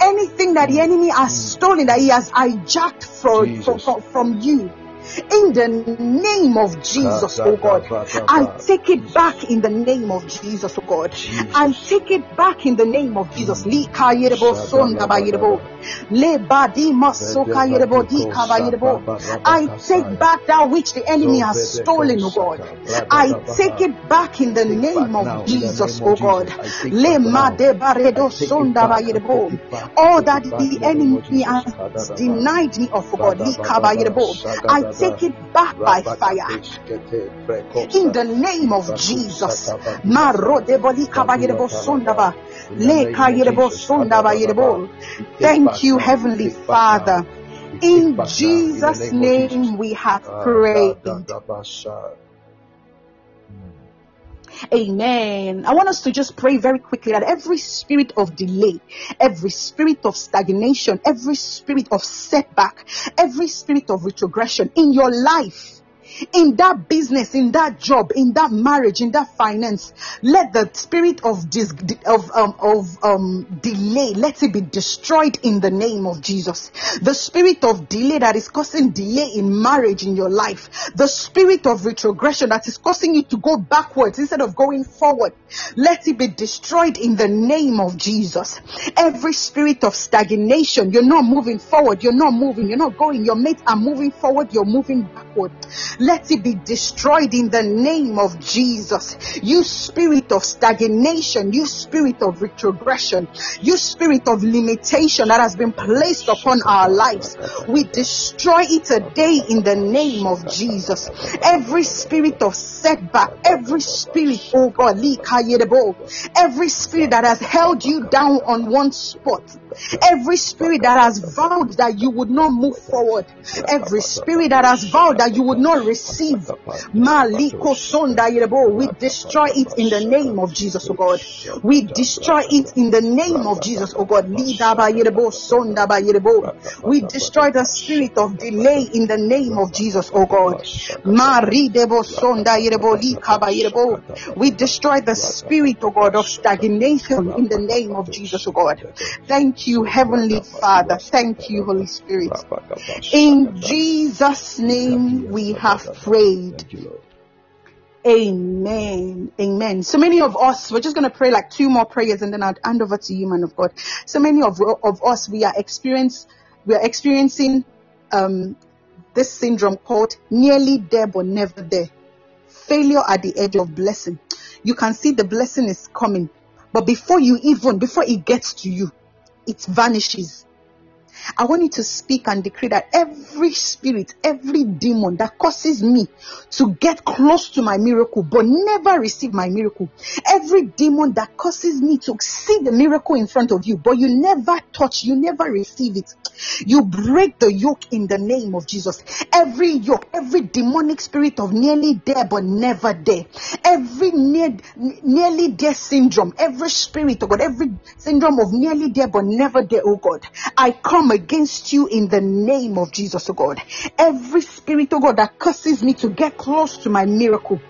anything that the enemy has stolen, that he has hijacked from, from, from, you. In the name of Jesus, oh God, I take it back in the name of Jesus, oh God. I take it back in the name of Jesus. Lika yerebo sonda ba yerebo. Le ba di masoka yerebo di ka ba yerebo. I take back that which the enemy has stolen, oh God. I take it back in the name of Jesus, oh God. Le ma de baredo sonda ba yerebo. All that the enemy has denied me of, God. Lika ba yerebo. I take it back by fire. In the name of Jesus. Maro de boli kabayerebo sondaba. Le kayerebo sondaba yerebo. Thank you, Heavenly Father. In Jesus' name we have prayed. Amen. I want us to just pray very quickly that every spirit of delay, every spirit of stagnation, every spirit of setback, every spirit of retrogression in your life, in that business, in that job, in that marriage, in that finance, let the spirit of dis- of um, of um, delay let it be destroyed in the name of Jesus. The spirit of delay that is causing delay in marriage in your life, the spirit of retrogression that is causing you to go backwards instead of going forward, let it be destroyed in the name of Jesus. Every spirit of stagnation, you're not moving forward, you're not moving, you're not going. Your mates are moving forward, you're moving backward. Let it be destroyed in the name of Jesus. You spirit of stagnation, you spirit of retrogression, you spirit of limitation that has been placed upon our lives, we destroy it today in the name of Jesus. Every spirit of setback, every spirit, oh God, every spirit that has held you down on one spot, every spirit that has vowed that you would not move forward, every spirit that has vowed that you would not receive, maliko sonda we destroy it in the name of Jesus, oh God. We destroy it in the name of Jesus, oh God. We destroy the spirit of delay in the name of Jesus, oh God. We destroy the spirit, oh God, of stagnation in the name of Jesus, oh God. Thank you, Heavenly Father. Thank you, Holy Spirit. In Jesus' name we have prayed. Thank you, Lord. Amen. Amen. So many of us, we're just going to pray like two more prayers and then I'll hand over to you, man of God. So many of, of us, we are experience, we are experiencing, um, this syndrome called nearly there but never there. Failure at the edge of blessing. you can see the blessing is coming. But before you even, before it gets to you, it vanishes. I want you to speak and decree that every spirit, every demon that causes me to get close to my miracle but never receive my miracle, every demon that causes me to see the miracle in front of you but you never touch, you never receive it, you break the yoke in the name of Jesus. Every yoke, every demonic spirit of nearly there but never there, every near, nearly there syndrome, every spirit, oh God, every syndrome of nearly there but never there, oh God, I come against you in the name of Jesus, oh God. Every spirit, oh God, that curses me to get close to my miracle,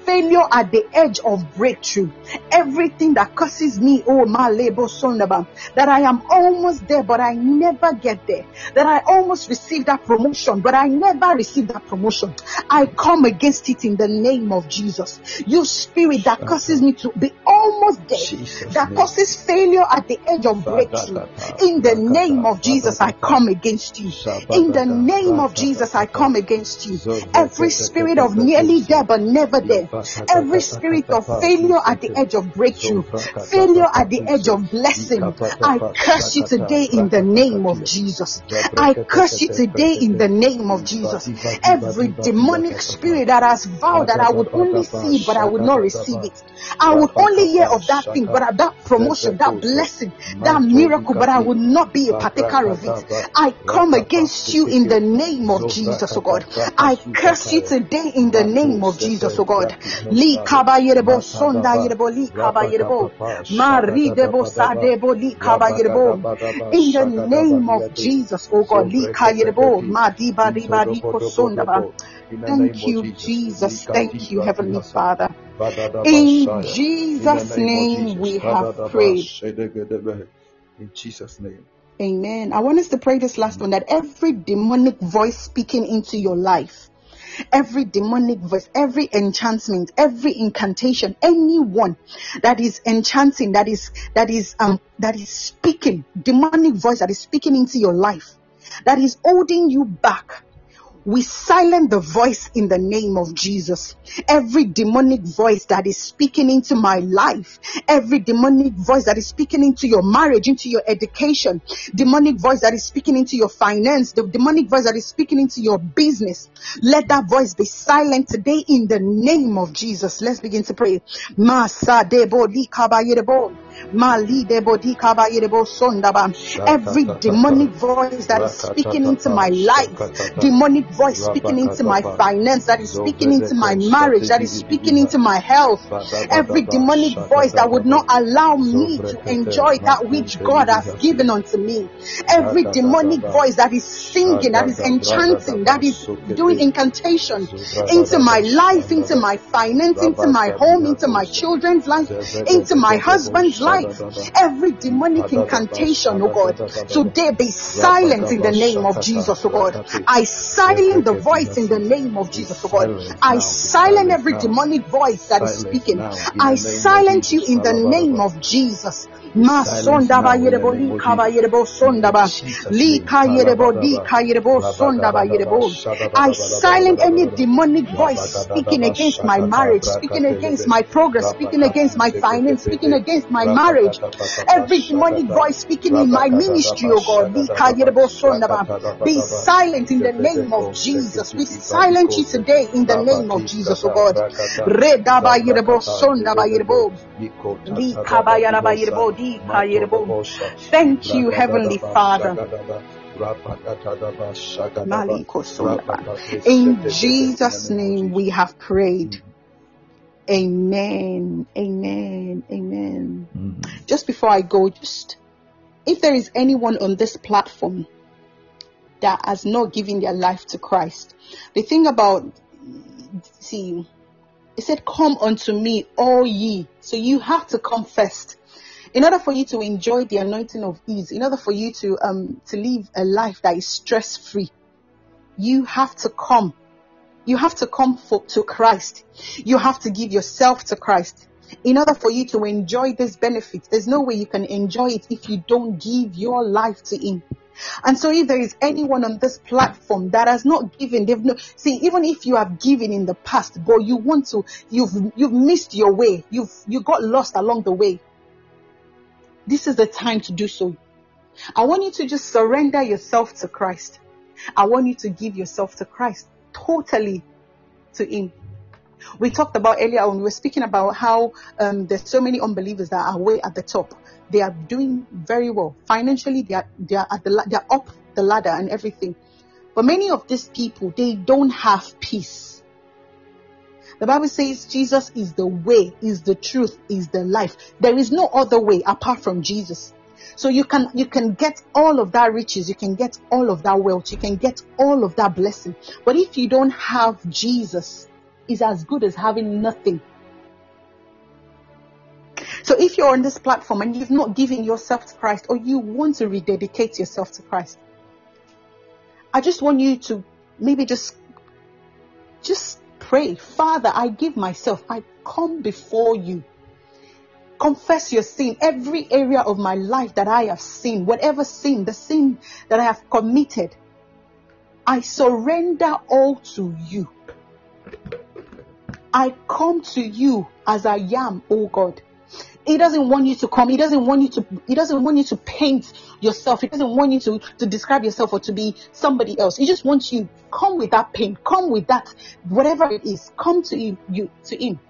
failure at the edge of breakthrough, everything that curses me, oh my labor sondaba, that I am almost there, but I never get there, that I almost received that promotion, but I never received that promotion. I come against it in the name of Jesus. You spirit that curses me to be almost there, Jesus that name. causes failure at the edge of breakthrough, in the name of Jesus, I come against you. In the name of Jesus, I come against you. Every spirit of nearly there but never there, every spirit of failure at the edge of breakthrough, failure at the edge of blessing, I curse you today in the name of Jesus. I curse you today in the name of Jesus. Every demonic spirit that has vowed that I would only see but I would not receive it. I would only hear of that thing, but that promotion, that blessing, that miracle, but I would not be a partaker of it. I come against you in the name of Jesus, oh God. I curse you today in the name of Jesus, oh God. In the name of Jesus, oh God. Thank you, Jesus. Thank you, Heavenly Father. In Jesus' name we have prayed. In Jesus' name. Amen. I want us to pray this last one that every demonic voice speaking into your life, every demonic voice, every enchantment, every incantation, anyone that is enchanting, that is that is um that is speaking, demonic voice that is speaking into your life, that is holding you back. We silence the voice in the name of Jesus. Every demonic voice that is speaking into my life, every demonic voice that is speaking into your marriage, into your education, demonic voice that is speaking into your finance, the demonic voice that is speaking into your business, let that voice be silent today in the name of Jesus. Let's begin to pray. Masa debo li kabayerebo. Mali debo di kabayerebo sondaba. Every demonic voice that is speaking into my life, demonic voice speaking into my finance, that is speaking into my marriage, that is speaking into my health, every demonic voice that would not allow me to enjoy that which God has given unto me, every demonic voice that is singing, that is enchanting, that is doing incantation into my life, into my finance, into my home, into my children's life, into my husband's life, every demonic incantation, oh God, today be silent in the name of Jesus, oh God. I silence the voice in the name of Jesus, oh God. I silence every demonic voice that is speaking. I silence you in the name of Jesus. Masonda ba yerebo li ka yerebo sonda ba li ka yerebo li ka yerebo sonda ba yerebo. I silence any demonic voice speaking against my marriage, speaking against my progress, speaking against my finance, speaking against my marriage. Every demonic voice speaking in my ministry, oh God, li ka yerebo sonda ba. Be silent in the name of Jesus. We silence you today in the name of Jesus, oh God. Ba yerebo sonda ba yerebo. Li ka ba yerebo di. Thank you, Heavenly Father. Maliko sonda ba. In Jesus' name we have prayed. Amen. Amen. Amen. Mhm. Just before I go, just if there is anyone on this platform that has not given their life to Christ, the thing about see, it said, Come unto me, all ye. So you have to come first. In order for you to enjoy the anointing of ease, in order for you to um to live a life that is stress free, you have to come. You have to come for, to Christ. You have to give yourself to Christ. In order for you to enjoy this benefit, there's no way you can enjoy it if you don't give your life to Him. And so if there is anyone on this platform that has not given, they've no, see, even if you have given in the past, but you want to, you've, you've missed your way, you've, you got lost along the way. This is the time to do so. I want you to just surrender yourself to Christ. I want you to give yourself to Christ totally to Him. We talked about earlier when we were speaking about how um, there's so many unbelievers that are way at the top. They are doing very well financially. They are they are at the they are up the ladder and everything. But many of these people they don't have peace. The Bible says Jesus is the way, is the truth, is the life. There is no other way apart from Jesus. So you can you can get all of that riches, you can get all of that wealth, you can get all of that blessing. But if you don't have Jesus, it's as good as having nothing. So if you're on this platform and you've not given yourself to Christ or you want to rededicate yourself to Christ, I just want you to maybe just just pray, Father, I give myself, I come before you confess your sin, every area of my life that I have sinned, whatever sin, the sin that I have committed, I surrender all to you. I come to you as I am, oh God. He doesn't want you to come. He doesn't want you to, he doesn't want you to paint yourself. He doesn't want you to, to describe yourself or to be somebody else. He just wants you, come with that pain, come with that, whatever it is, come to him, you, to him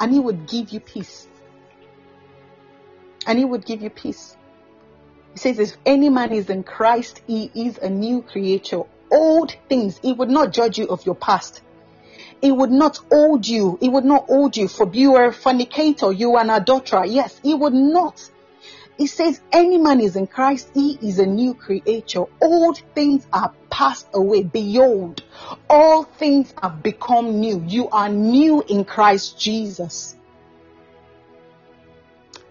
and He would give you peace. And He would give you peace. He says, if any man is in Christ, he is a new creature. Old things, He would not judge you of your past. He would not hold you. He would not hold you for you are a fornicator, you are an adulterer. Yes, He would not. He says, any man is in Christ, he is a new creature. Old things are passed away. Behold, all things have become new. You are new in Christ Jesus.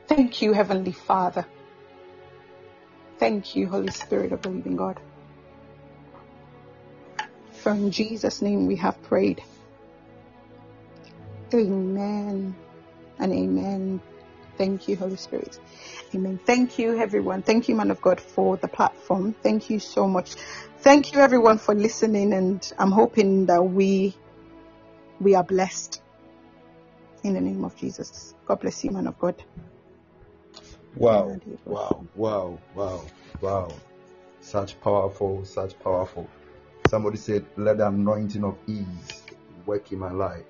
Thank you, Heavenly Father. Thank you, Holy Spirit of the living God. For in Jesus' name we have prayed. Amen and amen. Thank you, Holy Spirit. Amen. Thank you, everyone. Thank you, man of God, for the platform. Thank you so much. Thank you, everyone, for listening, and I'm hoping that we we are blessed in the name of Jesus. God bless you, man of God. Wow, wow, wow, wow, wow. Such powerful, such powerful. Somebody said, Let the anointing of ease work in my life.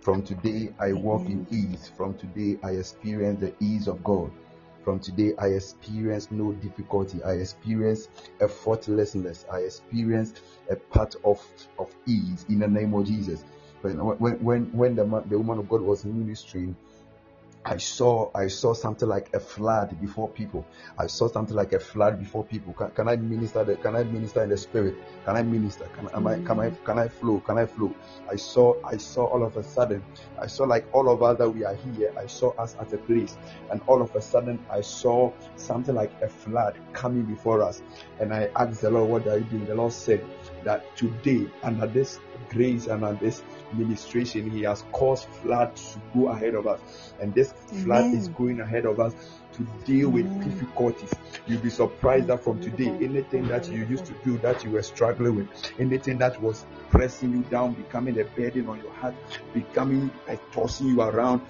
From today, I walk in ease. From today, I experience the ease of God. From today, I experience no difficulty. I experience effortlessness. I experience a part of, of ease in the name of Jesus. When, when, when, the, the woman of God was ministering, I saw I saw something like a flood before people. I saw something like a flood before people. Can, can I minister? The, can I minister in the spirit? Can I minister? Can, am I, can I mm. can I flow? Can I flow? I saw I saw all of a sudden. I saw like all of us that we are here. I saw us at a place, and all of a sudden I saw something like a flood coming before us. And I asked the Lord, "What are you doing?" The Lord said that today under this grace and under this ministration, He has caused flood to go ahead of us. And this flood Amen. is going ahead of us to deal with Amen. difficulties. You'll be surprised that from today, anything that you used to do that you were struggling with, anything that was pressing you down, becoming a burden on your heart, becoming like tossing you around.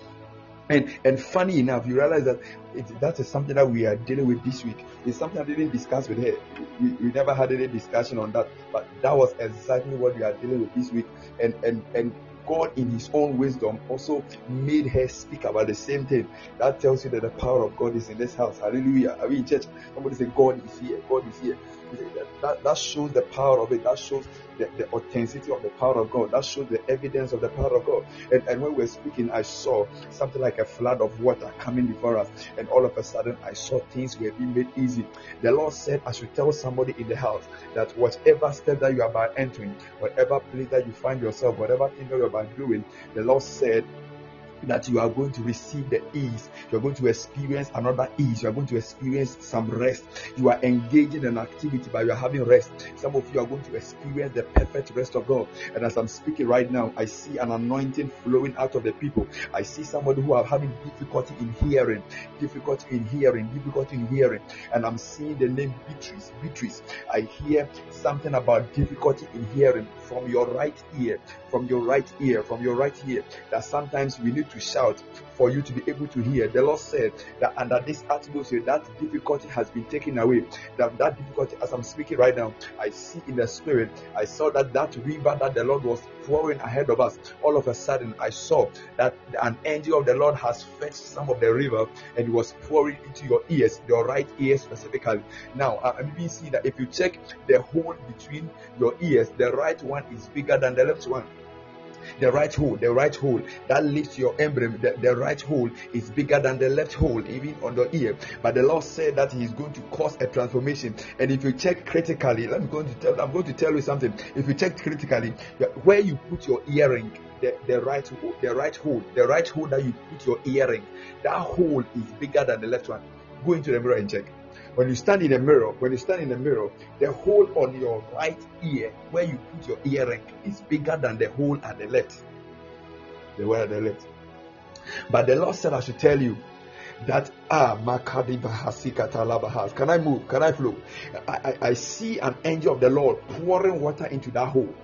And and funny enough, you realize that it, that is something that we are dealing with this week. It's something I didn't discuss with her. We, we never had any discussion on that, but that was exactly what we are dealing with this week. And and and God, in His own wisdom, also made her speak about the same thing. That tells you that the power of God is in this house. Hallelujah. Are we in church? Somebody say, God is here. God is here. That, that shows the power of it. That shows the, the authenticity of the power of God. That shows the evidence of the power of God. And, and when we were speaking, I saw something like a flood of water coming before us. And all of a sudden, I saw things were being made easy. The Lord said, I should tell somebody in the house that whatever step that you are about entering, whatever place that you find yourself, whatever thing that you're about doing, the Lord said, that you are going to receive the ease. You are going to experience another ease. You are going to experience some rest. You are engaging in activity, but you are having rest. Some of you are going to experience the perfect rest of God. And as I'm speaking right now, I see an anointing flowing out of the people. I see somebody who are having difficulty in hearing, difficulty in hearing, difficulty in hearing. And I'm seeing the name Beatrice. Beatrice. I hear something about difficulty in hearing from your right ear, from your right ear, from your right ear. That sometimes we need to shout for you to be able to hear. The Lord said that under this atmosphere, that difficulty has been taken away. That that difficulty, as I'm speaking right now, I see in the spirit. I saw that that river that the Lord was pouring ahead of us. All of a sudden, I saw that an angel of the Lord has fetched some of the river and it was pouring into your ears, your right ear specifically. Now, uh, I me see that if you check the hole between your ears, the right one is bigger than the left one the right hole, the right hole that lifts your emblem, the, the right hole is bigger than the left hole, even on the ear. But the Lord said that He is going to cause a transformation. And if you check critically, I'm going to tell, I'm going to tell you something. If you check critically, where you put your earring, the, the right the right hole, the right hole that you put your earring, that hole is bigger than the left one. Go into the mirror and check. When you stand in a mirror, when you stand in a mirror, the hole on your right ear, where you put your earring, is bigger than the hole at the left. The one at the left. But the Lord said, I should tell you that ah. Can I move? Can I flow? I, I, I see an angel of the Lord pouring water into that hole.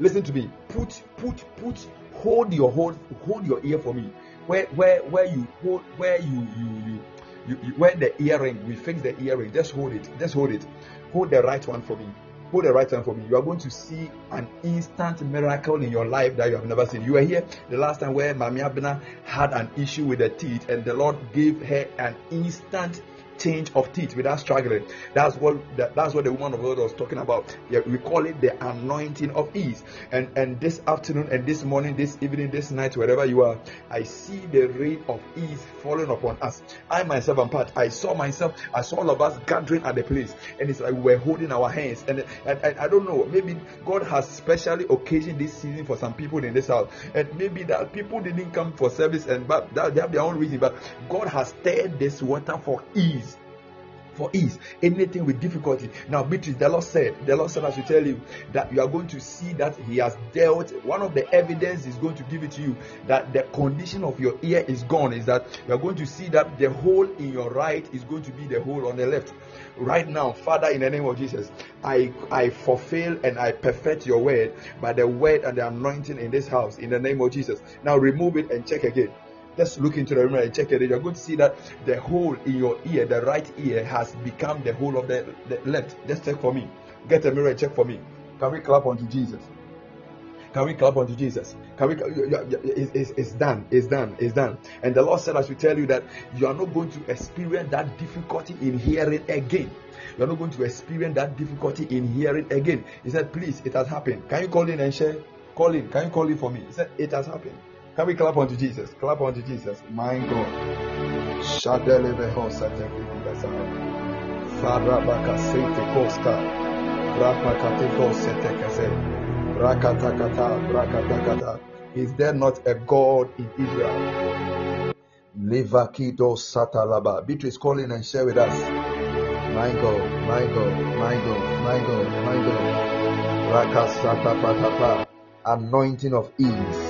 Listen to me. Put, put, put, hold your hold, hold your ear for me. Where where where you hold where you you you you, you wear the earring, we fix the earring. Just hold it. Just hold it. Hold the right one for me. Hold the right one for me. You are going to see an instant miracle in your life that you have never seen. You were here the last time where Mami had an issue with the teeth, and the Lord gave her an instant change of teeth without struggling. That's what that, that's what the woman of God was talking about. Yeah, we call it the anointing of ease. And and this afternoon and this morning, this evening, this night, wherever you are, I see the rain of ease falling upon us. I myself am part. I saw myself. I saw all of us gathering at the place, and it's like we were holding our hands. And and, and I don't know. Maybe God has specially occasioned this season for some people in this house, and maybe that people didn't come for service, and but that, they have their own reason. But God has stirred this water for ease for ease, anything with difficulty. Now, Beatrice, the Lord said, the Lord said, I should tell you that you are going to see that He has dealt. One of the evidence is going to give it to you that the condition of your ear is gone. Is that you are going to see that the hole in your right is going to be the hole on the left. Right now, Father, in the name of Jesus, I I fulfill and I perfect your word by the word and the anointing in this house. In the name of Jesus. Now remove it and check again. Just look into the mirror and check it. You're going to see that the hole in your ear, the right ear, has become the hole of the, the left. Just check for me. Get a mirror and check for me. Can we clap unto Jesus? Can we clap unto Jesus? Can we? It's, it's done. It's done. It's done. And the Lord said, I should tell you that you are not going to experience that difficulty in hearing again. You are not going to experience that difficulty in hearing again. He said, Please, it has happened. Can you call in and share? Call in. Can you call in for me? He said, It has happened. Can we clap unto Jesus? Clap unto Jesus. My God. Shadele behosa tekibasa. Farabaka sete koska. Rapakateko setekase. Rakatakata. Rakatakata. Is there not a God in Israel? Levakido Satalaba. Beatrice, call in and share with us. My God, my God, my God, my God, my God. Rakasata. Anointing of ease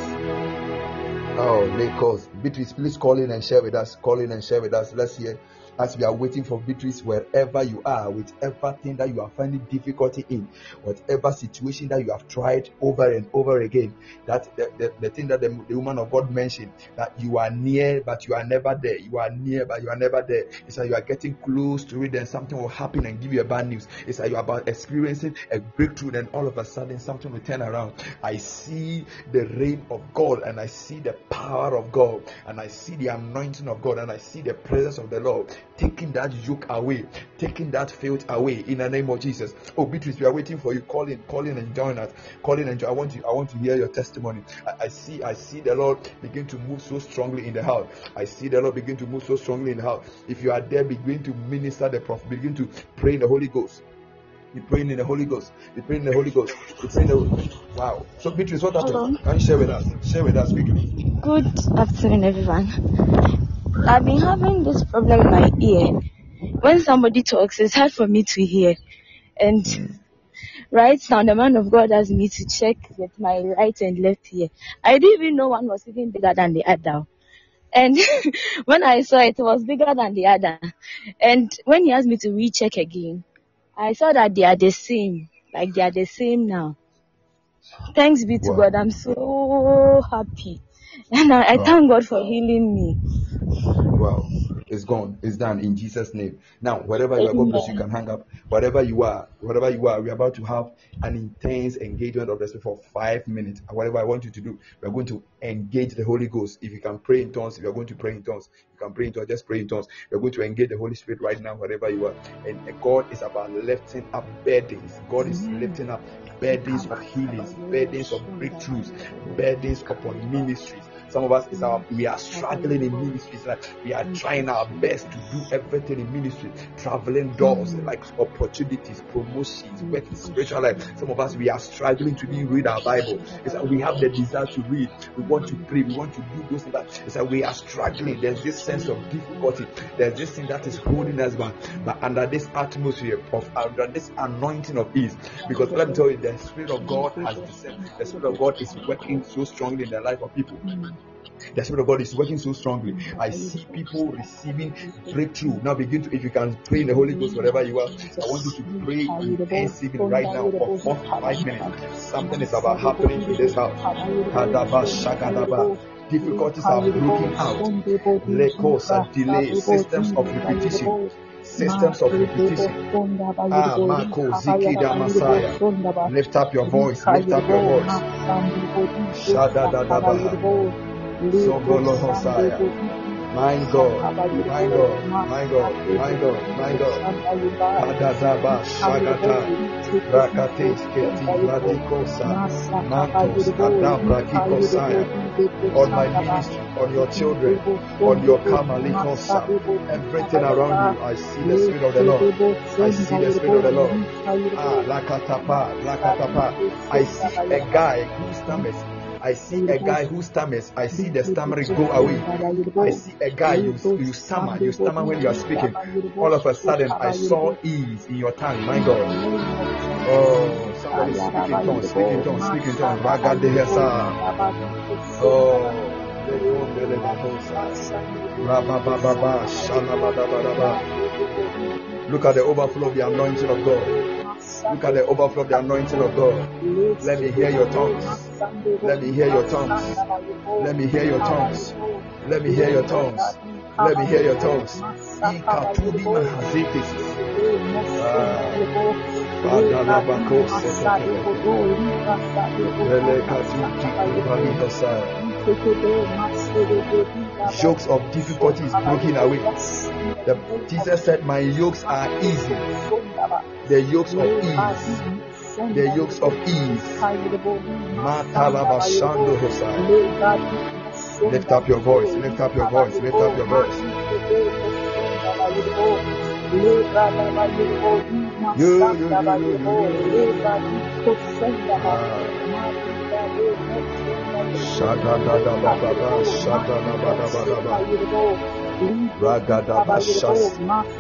Oh, Lagos. Beatrice, please call in and share with us. Call in and share with us. Let's hear as we are waiting for victories wherever you are, with everything that you are finding difficulty in, whatever situation that you have tried over and over again. That the, the, the thing that the, the, woman of God mentioned that you are near but you are never there. You are near but you are never there. It's like you are getting close to it, then something will happen and give you a bad news. It's like you are about experiencing a breakthrough, then all of a sudden something will turn around. I see the reign of God and I see the power of God and I see the anointing of God and I see the presence of the Lord taking that yoke away, taking that filth away in the name of Jesus. Oh, Beatrice, we are waiting for you. Call in, call in and join us. Calling and join. I want you, I want to hear your testimony. I, I see, I see the Lord begin to move so strongly in the house. I see the Lord begin to move so strongly in the house. If you are there, begin to minister the prophet, begin to pray in the Holy Ghost. Be praying in the Holy Ghost. Be praying in the Holy Ghost. Praying the Wow. So Beatrice, what happened? Can you share with us? Share with us quickly. Good afternoon, everyone. I've been having this problem in my ear. When somebody talks, it's hard for me to hear. And right now, the man of God asked me to check with my right and left ear. I didn't even know one was even bigger than the other. And [laughs] when I saw it, it was bigger than the other. And when he asked me to recheck again, I saw that they are the same. Like they are the same now. Thanks be to wow. God. I'm so happy. [laughs] And I, I wow. thank God for healing me. Wow. It's gone. It's done in Jesus' name. Now, wherever you are, God bless you can hang up. Whatever you are, whatever you are, we're about to have an intense engagement of the Spirit for five minutes. Whatever I want you to do, we're going to engage the Holy Ghost. If you can pray in tongues, if you're going to pray in tongues, you can pray in tongues, just pray in tongues. We're going to engage the Holy Spirit right now, wherever you are. And God is about lifting up burdens. God is lifting up burdens of healings, burdens of breakthroughs, burdens upon ministries. Some of us is our we are struggling in ministries, like we are mm. trying our best to do everything in ministry, traveling doors, like opportunities, promotions, mm. working spiritual life. Some of us we are struggling to be read our Bible. It's like we have the desire to read, we want to pray, we want to do those things. But it's like we are struggling. There's this sense of difficulty. There's this thing that is holding us back. But under this atmosphere of under this anointing of ease, because let me tell you, the Spirit of God has descended. The Spirit of God is working so strongly in the life of people. Mm. The Spirit of God is working so strongly. I see people receiving breakthrough. Now begin to, if you can pray in the Holy Ghost, wherever you are, I want you to pray intensively right now for four five minutes. Something is about happening in this house. Difficulties are breaking out. Lekos and delays, systems of repetition systems of repetition. Ah, Mako, Zikida, Messiah. Lift up your voice, lift up your voice. Shada, My God, my God, my God, my God, my God. Adadaba Shagata, Rakates Keti Radikosa, Matos Adabra Kikosaya. On my ministry, on your children, on your Kamalikosa, everything around you, I see the Spirit of the Lord. I see the Spirit of the Lord. Ah, Lakatapa, Lakatapa. I see a guy who stomachs I see a guy who stammers. I see the stammering go away. I see a guy you, you stammer. You stammer when you are speaking. All of a sudden, I saw ease in your tongue. My God. Oh, somebody speaking tongues, speaking tongues, speaking tongues. Oh. Look at the overflow of the anointing of God. Look at the overflow of the anointing of God. Let me hear your tongues. Let me hear your tongues. Let me hear your tongues. Let me hear your tongues. Let me hear your tongues. Ikatudi. Jokes of difficulty is broken away. The, Jesus said, My yokes are easy. The yokes of ease. The yokes of ease. Lift up your voice. Lift up your voice. Lift up your voice. You,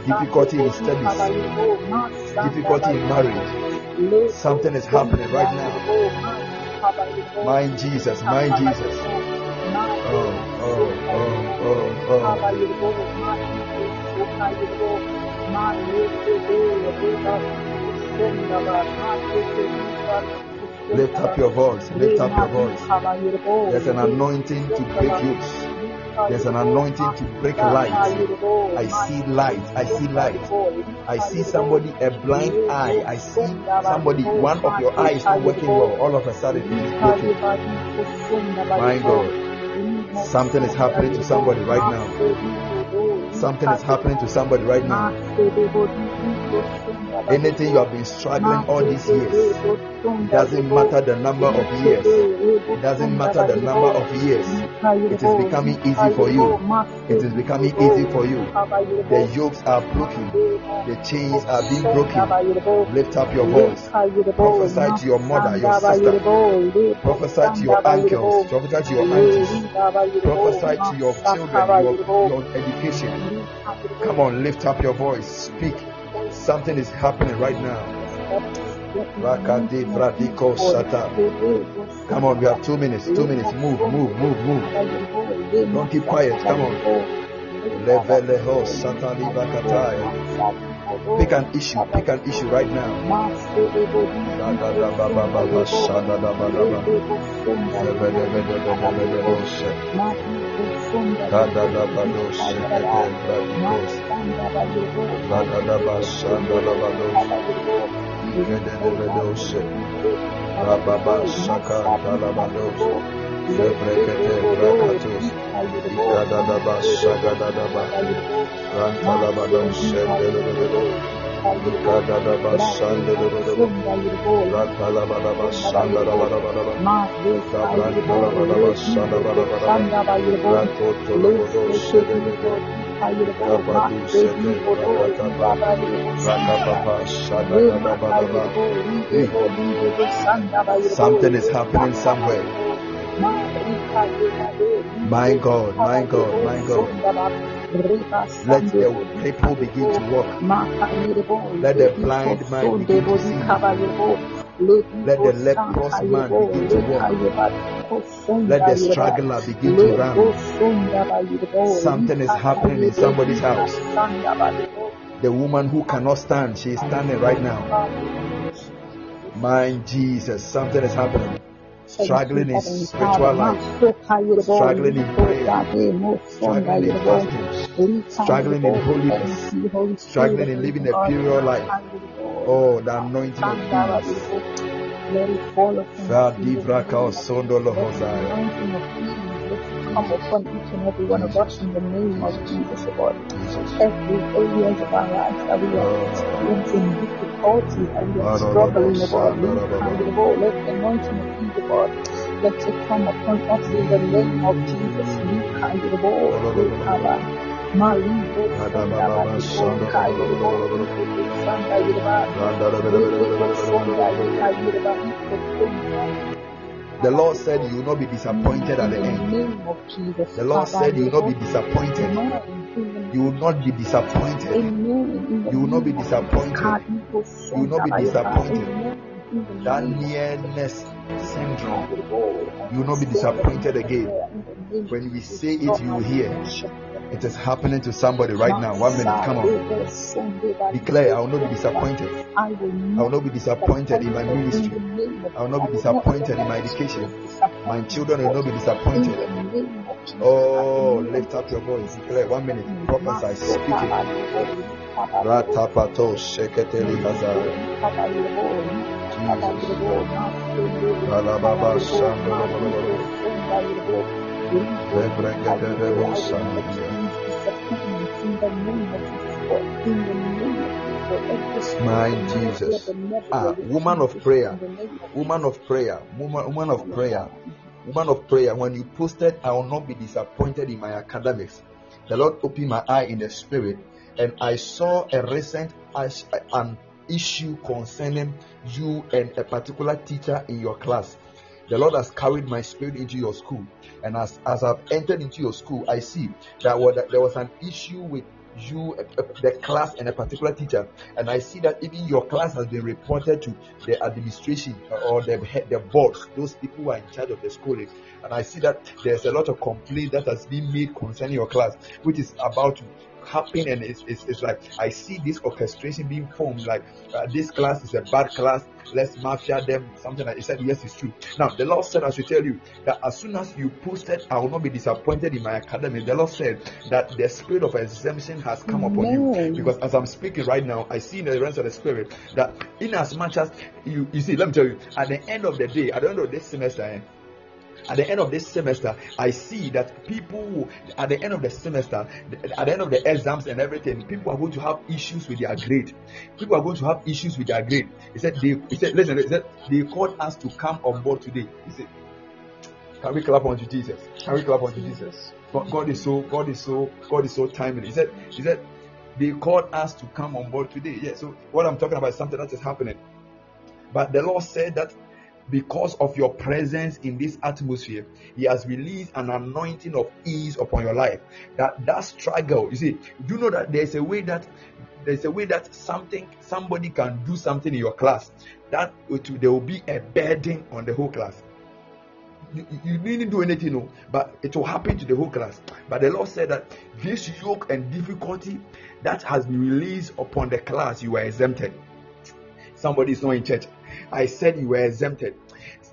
Difficulty in studies, difficulty in marriage. Something is happening right now. My Jesus, my Jesus. Oh, oh, oh, oh, oh. Lift up your voice, lift up your voice. There's an anointing to break yokes. There's an anointing to break light. I see light. I see light. I see somebody, a blind eye. I see somebody, one of your eyes not working well. All of a sudden, it is broken. My God. Something is happening to somebody right now. Something is happening to somebody right now. Anything you have been struggling all these years, it doesn't matter the number of years. It doesn't matter the number of years. It is becoming easy for you. It is becoming easy for you. The yokes are broken. The chains are being broken. Lift up your voice. Prophesy to your mother, your sister. Prophesy to your uncles. Prophesy to your aunties. Prophesy to your children, your, your education. Come on, lift up your voice. Speak. Something is happening right now. Come on, we have two minutes. Two minutes. Move, move, move, move. Don't keep quiet. Come on. Pick an issue. Pick an issue right now. Something is happening somewhere. My God, my God, my God. Let the people begin to walk. Let the blind man begin to see. Let the leprous man begin to walk. Let the struggler begin to run. Something is happening in somebody's house. The woman who cannot stand, she is standing right now. My Jesus, something is happening. Struggling in spiritual life, struggling in prayer, struggling in fasting, struggling in holiness, struggling in living a pure life. Oh, the anointing of Jesus. come upon each and every one of us in the name of Jesus, God. Every areas of our lives that we are oh. experiencing difficulty and are struggling, God. Let the anointing of Jesus, God, let it come upon us in the name of Jesus. The Lord said you will not be disappointed at the end. The Lord said you will not be disappointed. You will not be disappointed. You will not be disappointed. You will not be disappointed. That nearness syndrome, you will not be disappointed again. When we say it, you will hear. It is happening to somebody right now. One minute, come on. Declare, I will not be disappointed. I will not be disappointed in my ministry. I will not be disappointed in my education. My children will not be disappointed. Oh, lift up your voice. Declare, one minute. Prophesy, speak it. Sheketeli hazard. Alababa My Jesus. Ah, woman of prayer. Woman of prayer. Woman, woman of prayer. Woman of prayer. When you posted, I will not be disappointed in my academics. The Lord opened my eye in the spirit, and I saw a recent an issue concerning you and a particular teacher in your class. The Lord has carried my spirit into your school, and as, as I've entered into your school, I see that, there was an issue with you, uh, uh, the class, and a particular teacher, and I see that even your class has been reported to the administration uh, or the the board, those people who are in charge of the schooling, and I see that there's a lot of complaint that has been made concerning your class, which is about to happen and it's, it's, it's like I see this orchestration being formed like uh, this class is a bad class let's mafia them something like he said yes it's true. Now the Lord said I should tell you that as soon as you posted I will not be disappointed in my academy. The Lord said that the spirit of exemption has come upon you. Because as I'm speaking right now I see in the realms of the spirit that in as much as you you see let me tell you at the end of the day at the end of this semester eh, at the end of this semester, I see that people, at the end of the semester, at the end of the exams and everything, people are going to have issues with their grade. People are going to have issues with their grade. He said, they, he said, listen, he said, they called us to come on board today. He said, can we clap unto Jesus? Can we clap unto Jesus? God is so, God is so, God is so timely. He said, he said, they called us to come on board today. Yeah, so what I'm talking about is something that is happening. But the Lord said that because of your presence in this atmosphere, He has released an anointing of ease upon your life. That that struggle, you see, you know that there's a way that there's a way that something somebody can do something in your class that it, there will be a burden on the whole class. You, you didn't do anything, no, but it will happen to the whole class. But the Lord said that this yoke and difficulty that has been released upon the class, you were exempted. Somebody is not in church. I said you were exempted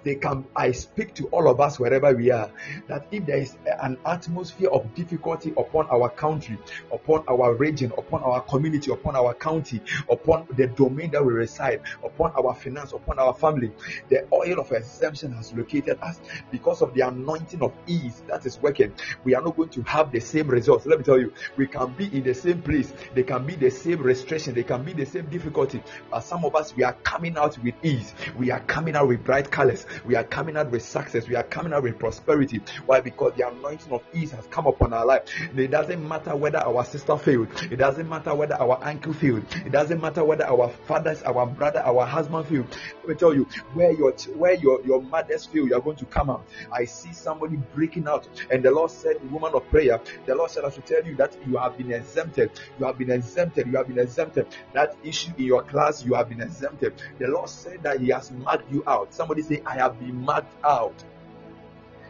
they can I speak to all of us wherever we are that if there is an atmosphere of difficulty upon our country, upon our region, upon our community, upon our county, upon the domain that we reside, upon our finance, upon our family, the oil of exemption has located us because of the anointing of ease that is working. We are not going to have the same results. Let me tell you, we can be in the same place, they can be the same restriction, they can be the same difficulty, but some of us we are coming out with ease, we are coming out with bright colors, we are coming out with success. We are coming out with prosperity. Why? Because the anointing of ease has come upon our life. It doesn't matter whether our sister failed. It doesn't matter whether our uncle failed. It doesn't matter whether our fathers, our brother, our husband failed. Let me tell you, where your where your, your mothers fail, you are going to come out. I see somebody breaking out. And the Lord said, woman of prayer, the Lord said, I should tell you that you have been exempted. You have been exempted. You have been exempted. That issue in your class, you have been exempted. The Lord said that He has marked you out. Somebody say, I have been marked out.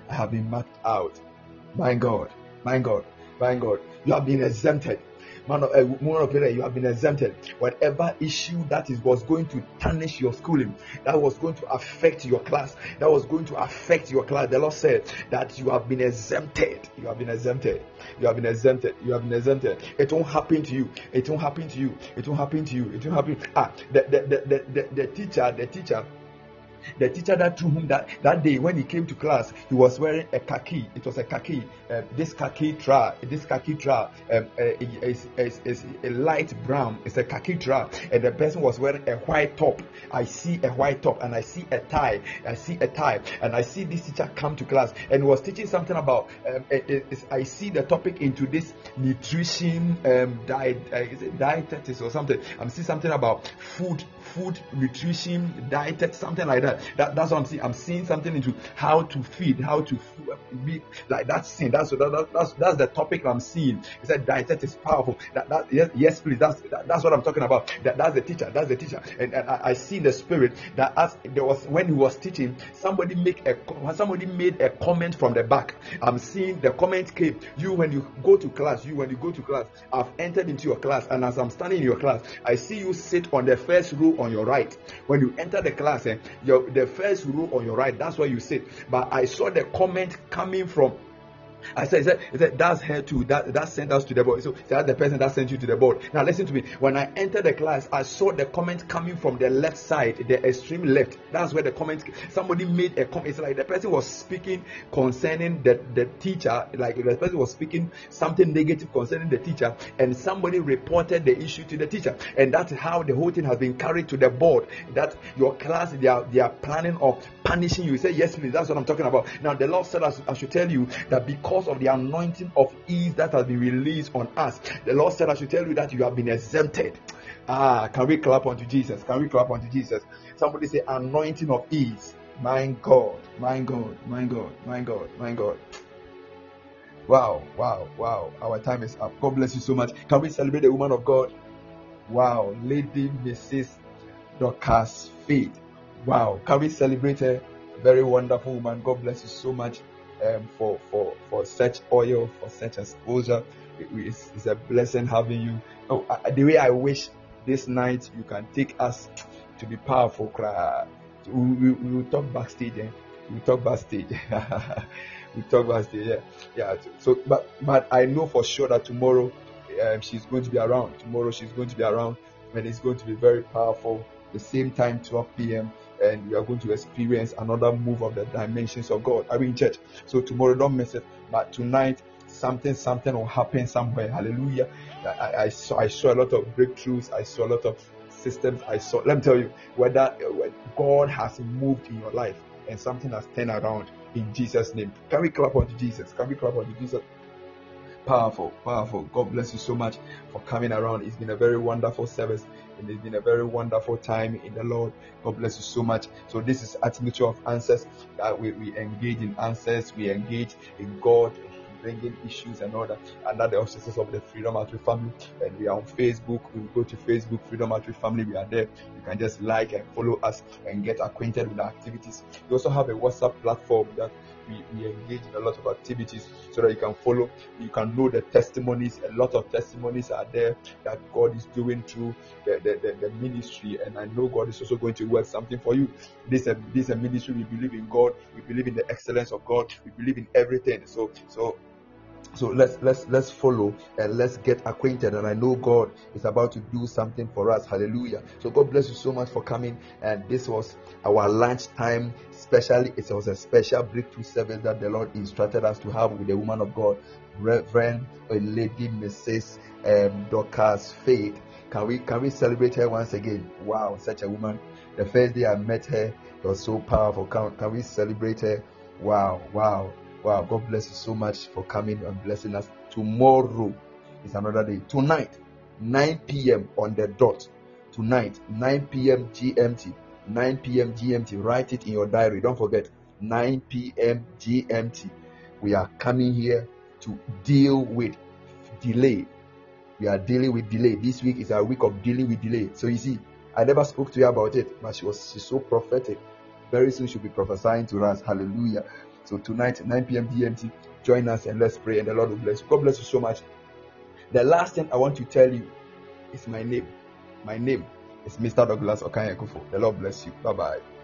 I have been marked out. My God, my God, my God, you have been exempted. Man of, uh, of prayer, you have been exempted. Whatever issue that is was going to tarnish your schooling, that was going to affect your class, that was going to affect your class. The Lord said that you have been exempted. You have been exempted. You have been exempted. You have been exempted. It won't happen to you. It won't happen to you. It won't happen to you. It won't happen. Ah, the the the the, the, the teacher, the teacher the teacher that threw him that, that day when he came to class, he was wearing a khaki. It was a khaki. Um, this khaki tra, this khaki tra um, uh, is, a light brown. It's a khaki tra, and the person was wearing a white top. I see a white top, and I see a tie. I see a tie, and I see this teacher come to class and was teaching something about. Um, I see the topic into this nutrition um, diet, uh, dietetics or something. I'm seeing something about food, food nutrition, diet, something like that. That, that's what I'm seeing. I'm seeing something into how to feed, how to be like that's sin. That's that, that's that's the topic I'm seeing. He said dietetics is powerful. That, that yes, yes, please. That's that, that's what I'm talking about. That, that's the teacher. That's the teacher. And, and I, I, see the spirit that as there was when he was teaching, somebody make a somebody made a comment from the back. I'm seeing the comment came. You when you go to class, you when you go to class, I've entered into your class, and as I'm standing in your class, I see you sit on the first row on your right. When you enter the class, eh, your the first row on your right. That's where you sit. But I saw the comment coming from I said, said, said that's her too. That that sent us to the board. So that's the person that sent you to the board. Now listen to me. When I entered the class, I saw the comment coming from the left side, the extreme left. That's where the comment. Somebody made a comment. It's like the person was speaking concerning the the teacher. Like the person was speaking something negative concerning the teacher, and somebody reported the issue to the teacher, and that's how the whole thing has been carried to the board. That your class they are they are planning of punishing you. You say yes, please. That's what I'm talking about. Now the Lord said I should tell you that because because of the anointing of ease that has been released on us. The Lord said, I should tell you that you have been exempted. Ah, can we clap unto Jesus? Can we clap unto Jesus? Somebody say, anointing of ease. My God, my God, my God, my God, my God. Wow, wow, wow. Our time is up. God bless you so much. Can we celebrate the woman of God? Wow, Lady Mrs. Dorcas Faith. Wow, can we celebrate her? Very wonderful woman. God bless you so much um, for for for such oil, for such exposure. It, it's, it's, a blessing having you. Oh, I, the way I wish this night you can take us to be powerful. We, we, we will talk backstage. Eh? We talk backstage. [laughs] we talk backstage. Yeah, yeah. So, but but I know for sure that tomorrow um, she's going to be around. Tomorrow she's going to be around, and it's going to be very powerful. The same time, 12 p.m. and we are going to experience another move of the dimensions of God. We in church? So tomorrow, don't miss it. But tonight, something, something will happen somewhere. Hallelujah. I, I, saw, I saw a lot of breakthroughs. I saw a lot of systems. I saw. Let me tell you whether God has moved in your life and something has turned around in Jesus' name. Can we clap unto Jesus? Can we clap unto Jesus? Powerful, powerful. God bless you so much for coming around. It's been a very wonderful service. And It's been a very wonderful time in the Lord. God bless you so much. So this is atmosphere of answers. That we, we engage in answers. We engage in God bringing issues and all that under the auspices of the Freedom Outreach family. And we are on Facebook. We go to Facebook, Freedom Outreach family. We are there. You can just like and follow us and get acquainted with our activities. We also have a WhatsApp platform that we, we engage in a lot of activities so that you can follow, you can know the testimonies. A lot of testimonies are there that God is doing through the, the, the, the ministry, and I know God is also going to work something for you. This is this a ministry we believe in God, we believe in the excellence of God, we believe in everything. So so so let's let's let's follow and let's get acquainted. And i know god is about to do something for us. Hallelujah. So god bless you so much for coming. And this was our lunch time especially it was a special breakthrough service that the lord instructed us to have with the woman of god reverend lady mrs um, dorcas faith. Can we can we celebrate her once again? Wow such a woman. The first day i met her it was so powerful. Can, can we celebrate her? Wow wow Wow, God bless you so much for coming and blessing us. Tomorrow is another day. Tonight, 9 p.m. on the dot. Tonight, 9 p.m. GMT. 9 p.m. GMT. Write it in your diary. Don't forget, 9 p.m. GMT. We are coming here to deal with delay. We are dealing with delay. This week is our week of dealing with delay. So you see, I never spoke to you about it, but she was she's so prophetic. Very soon she'll be prophesying to us. Hallelujah. So tonight, 9 p.m. GMT, join us and let's pray, and the Lord will bless you. God bless you so much. The last thing I want to tell you is my name. My name is Mr. Douglas Okanyekufo. The Lord bless you. Bye bye.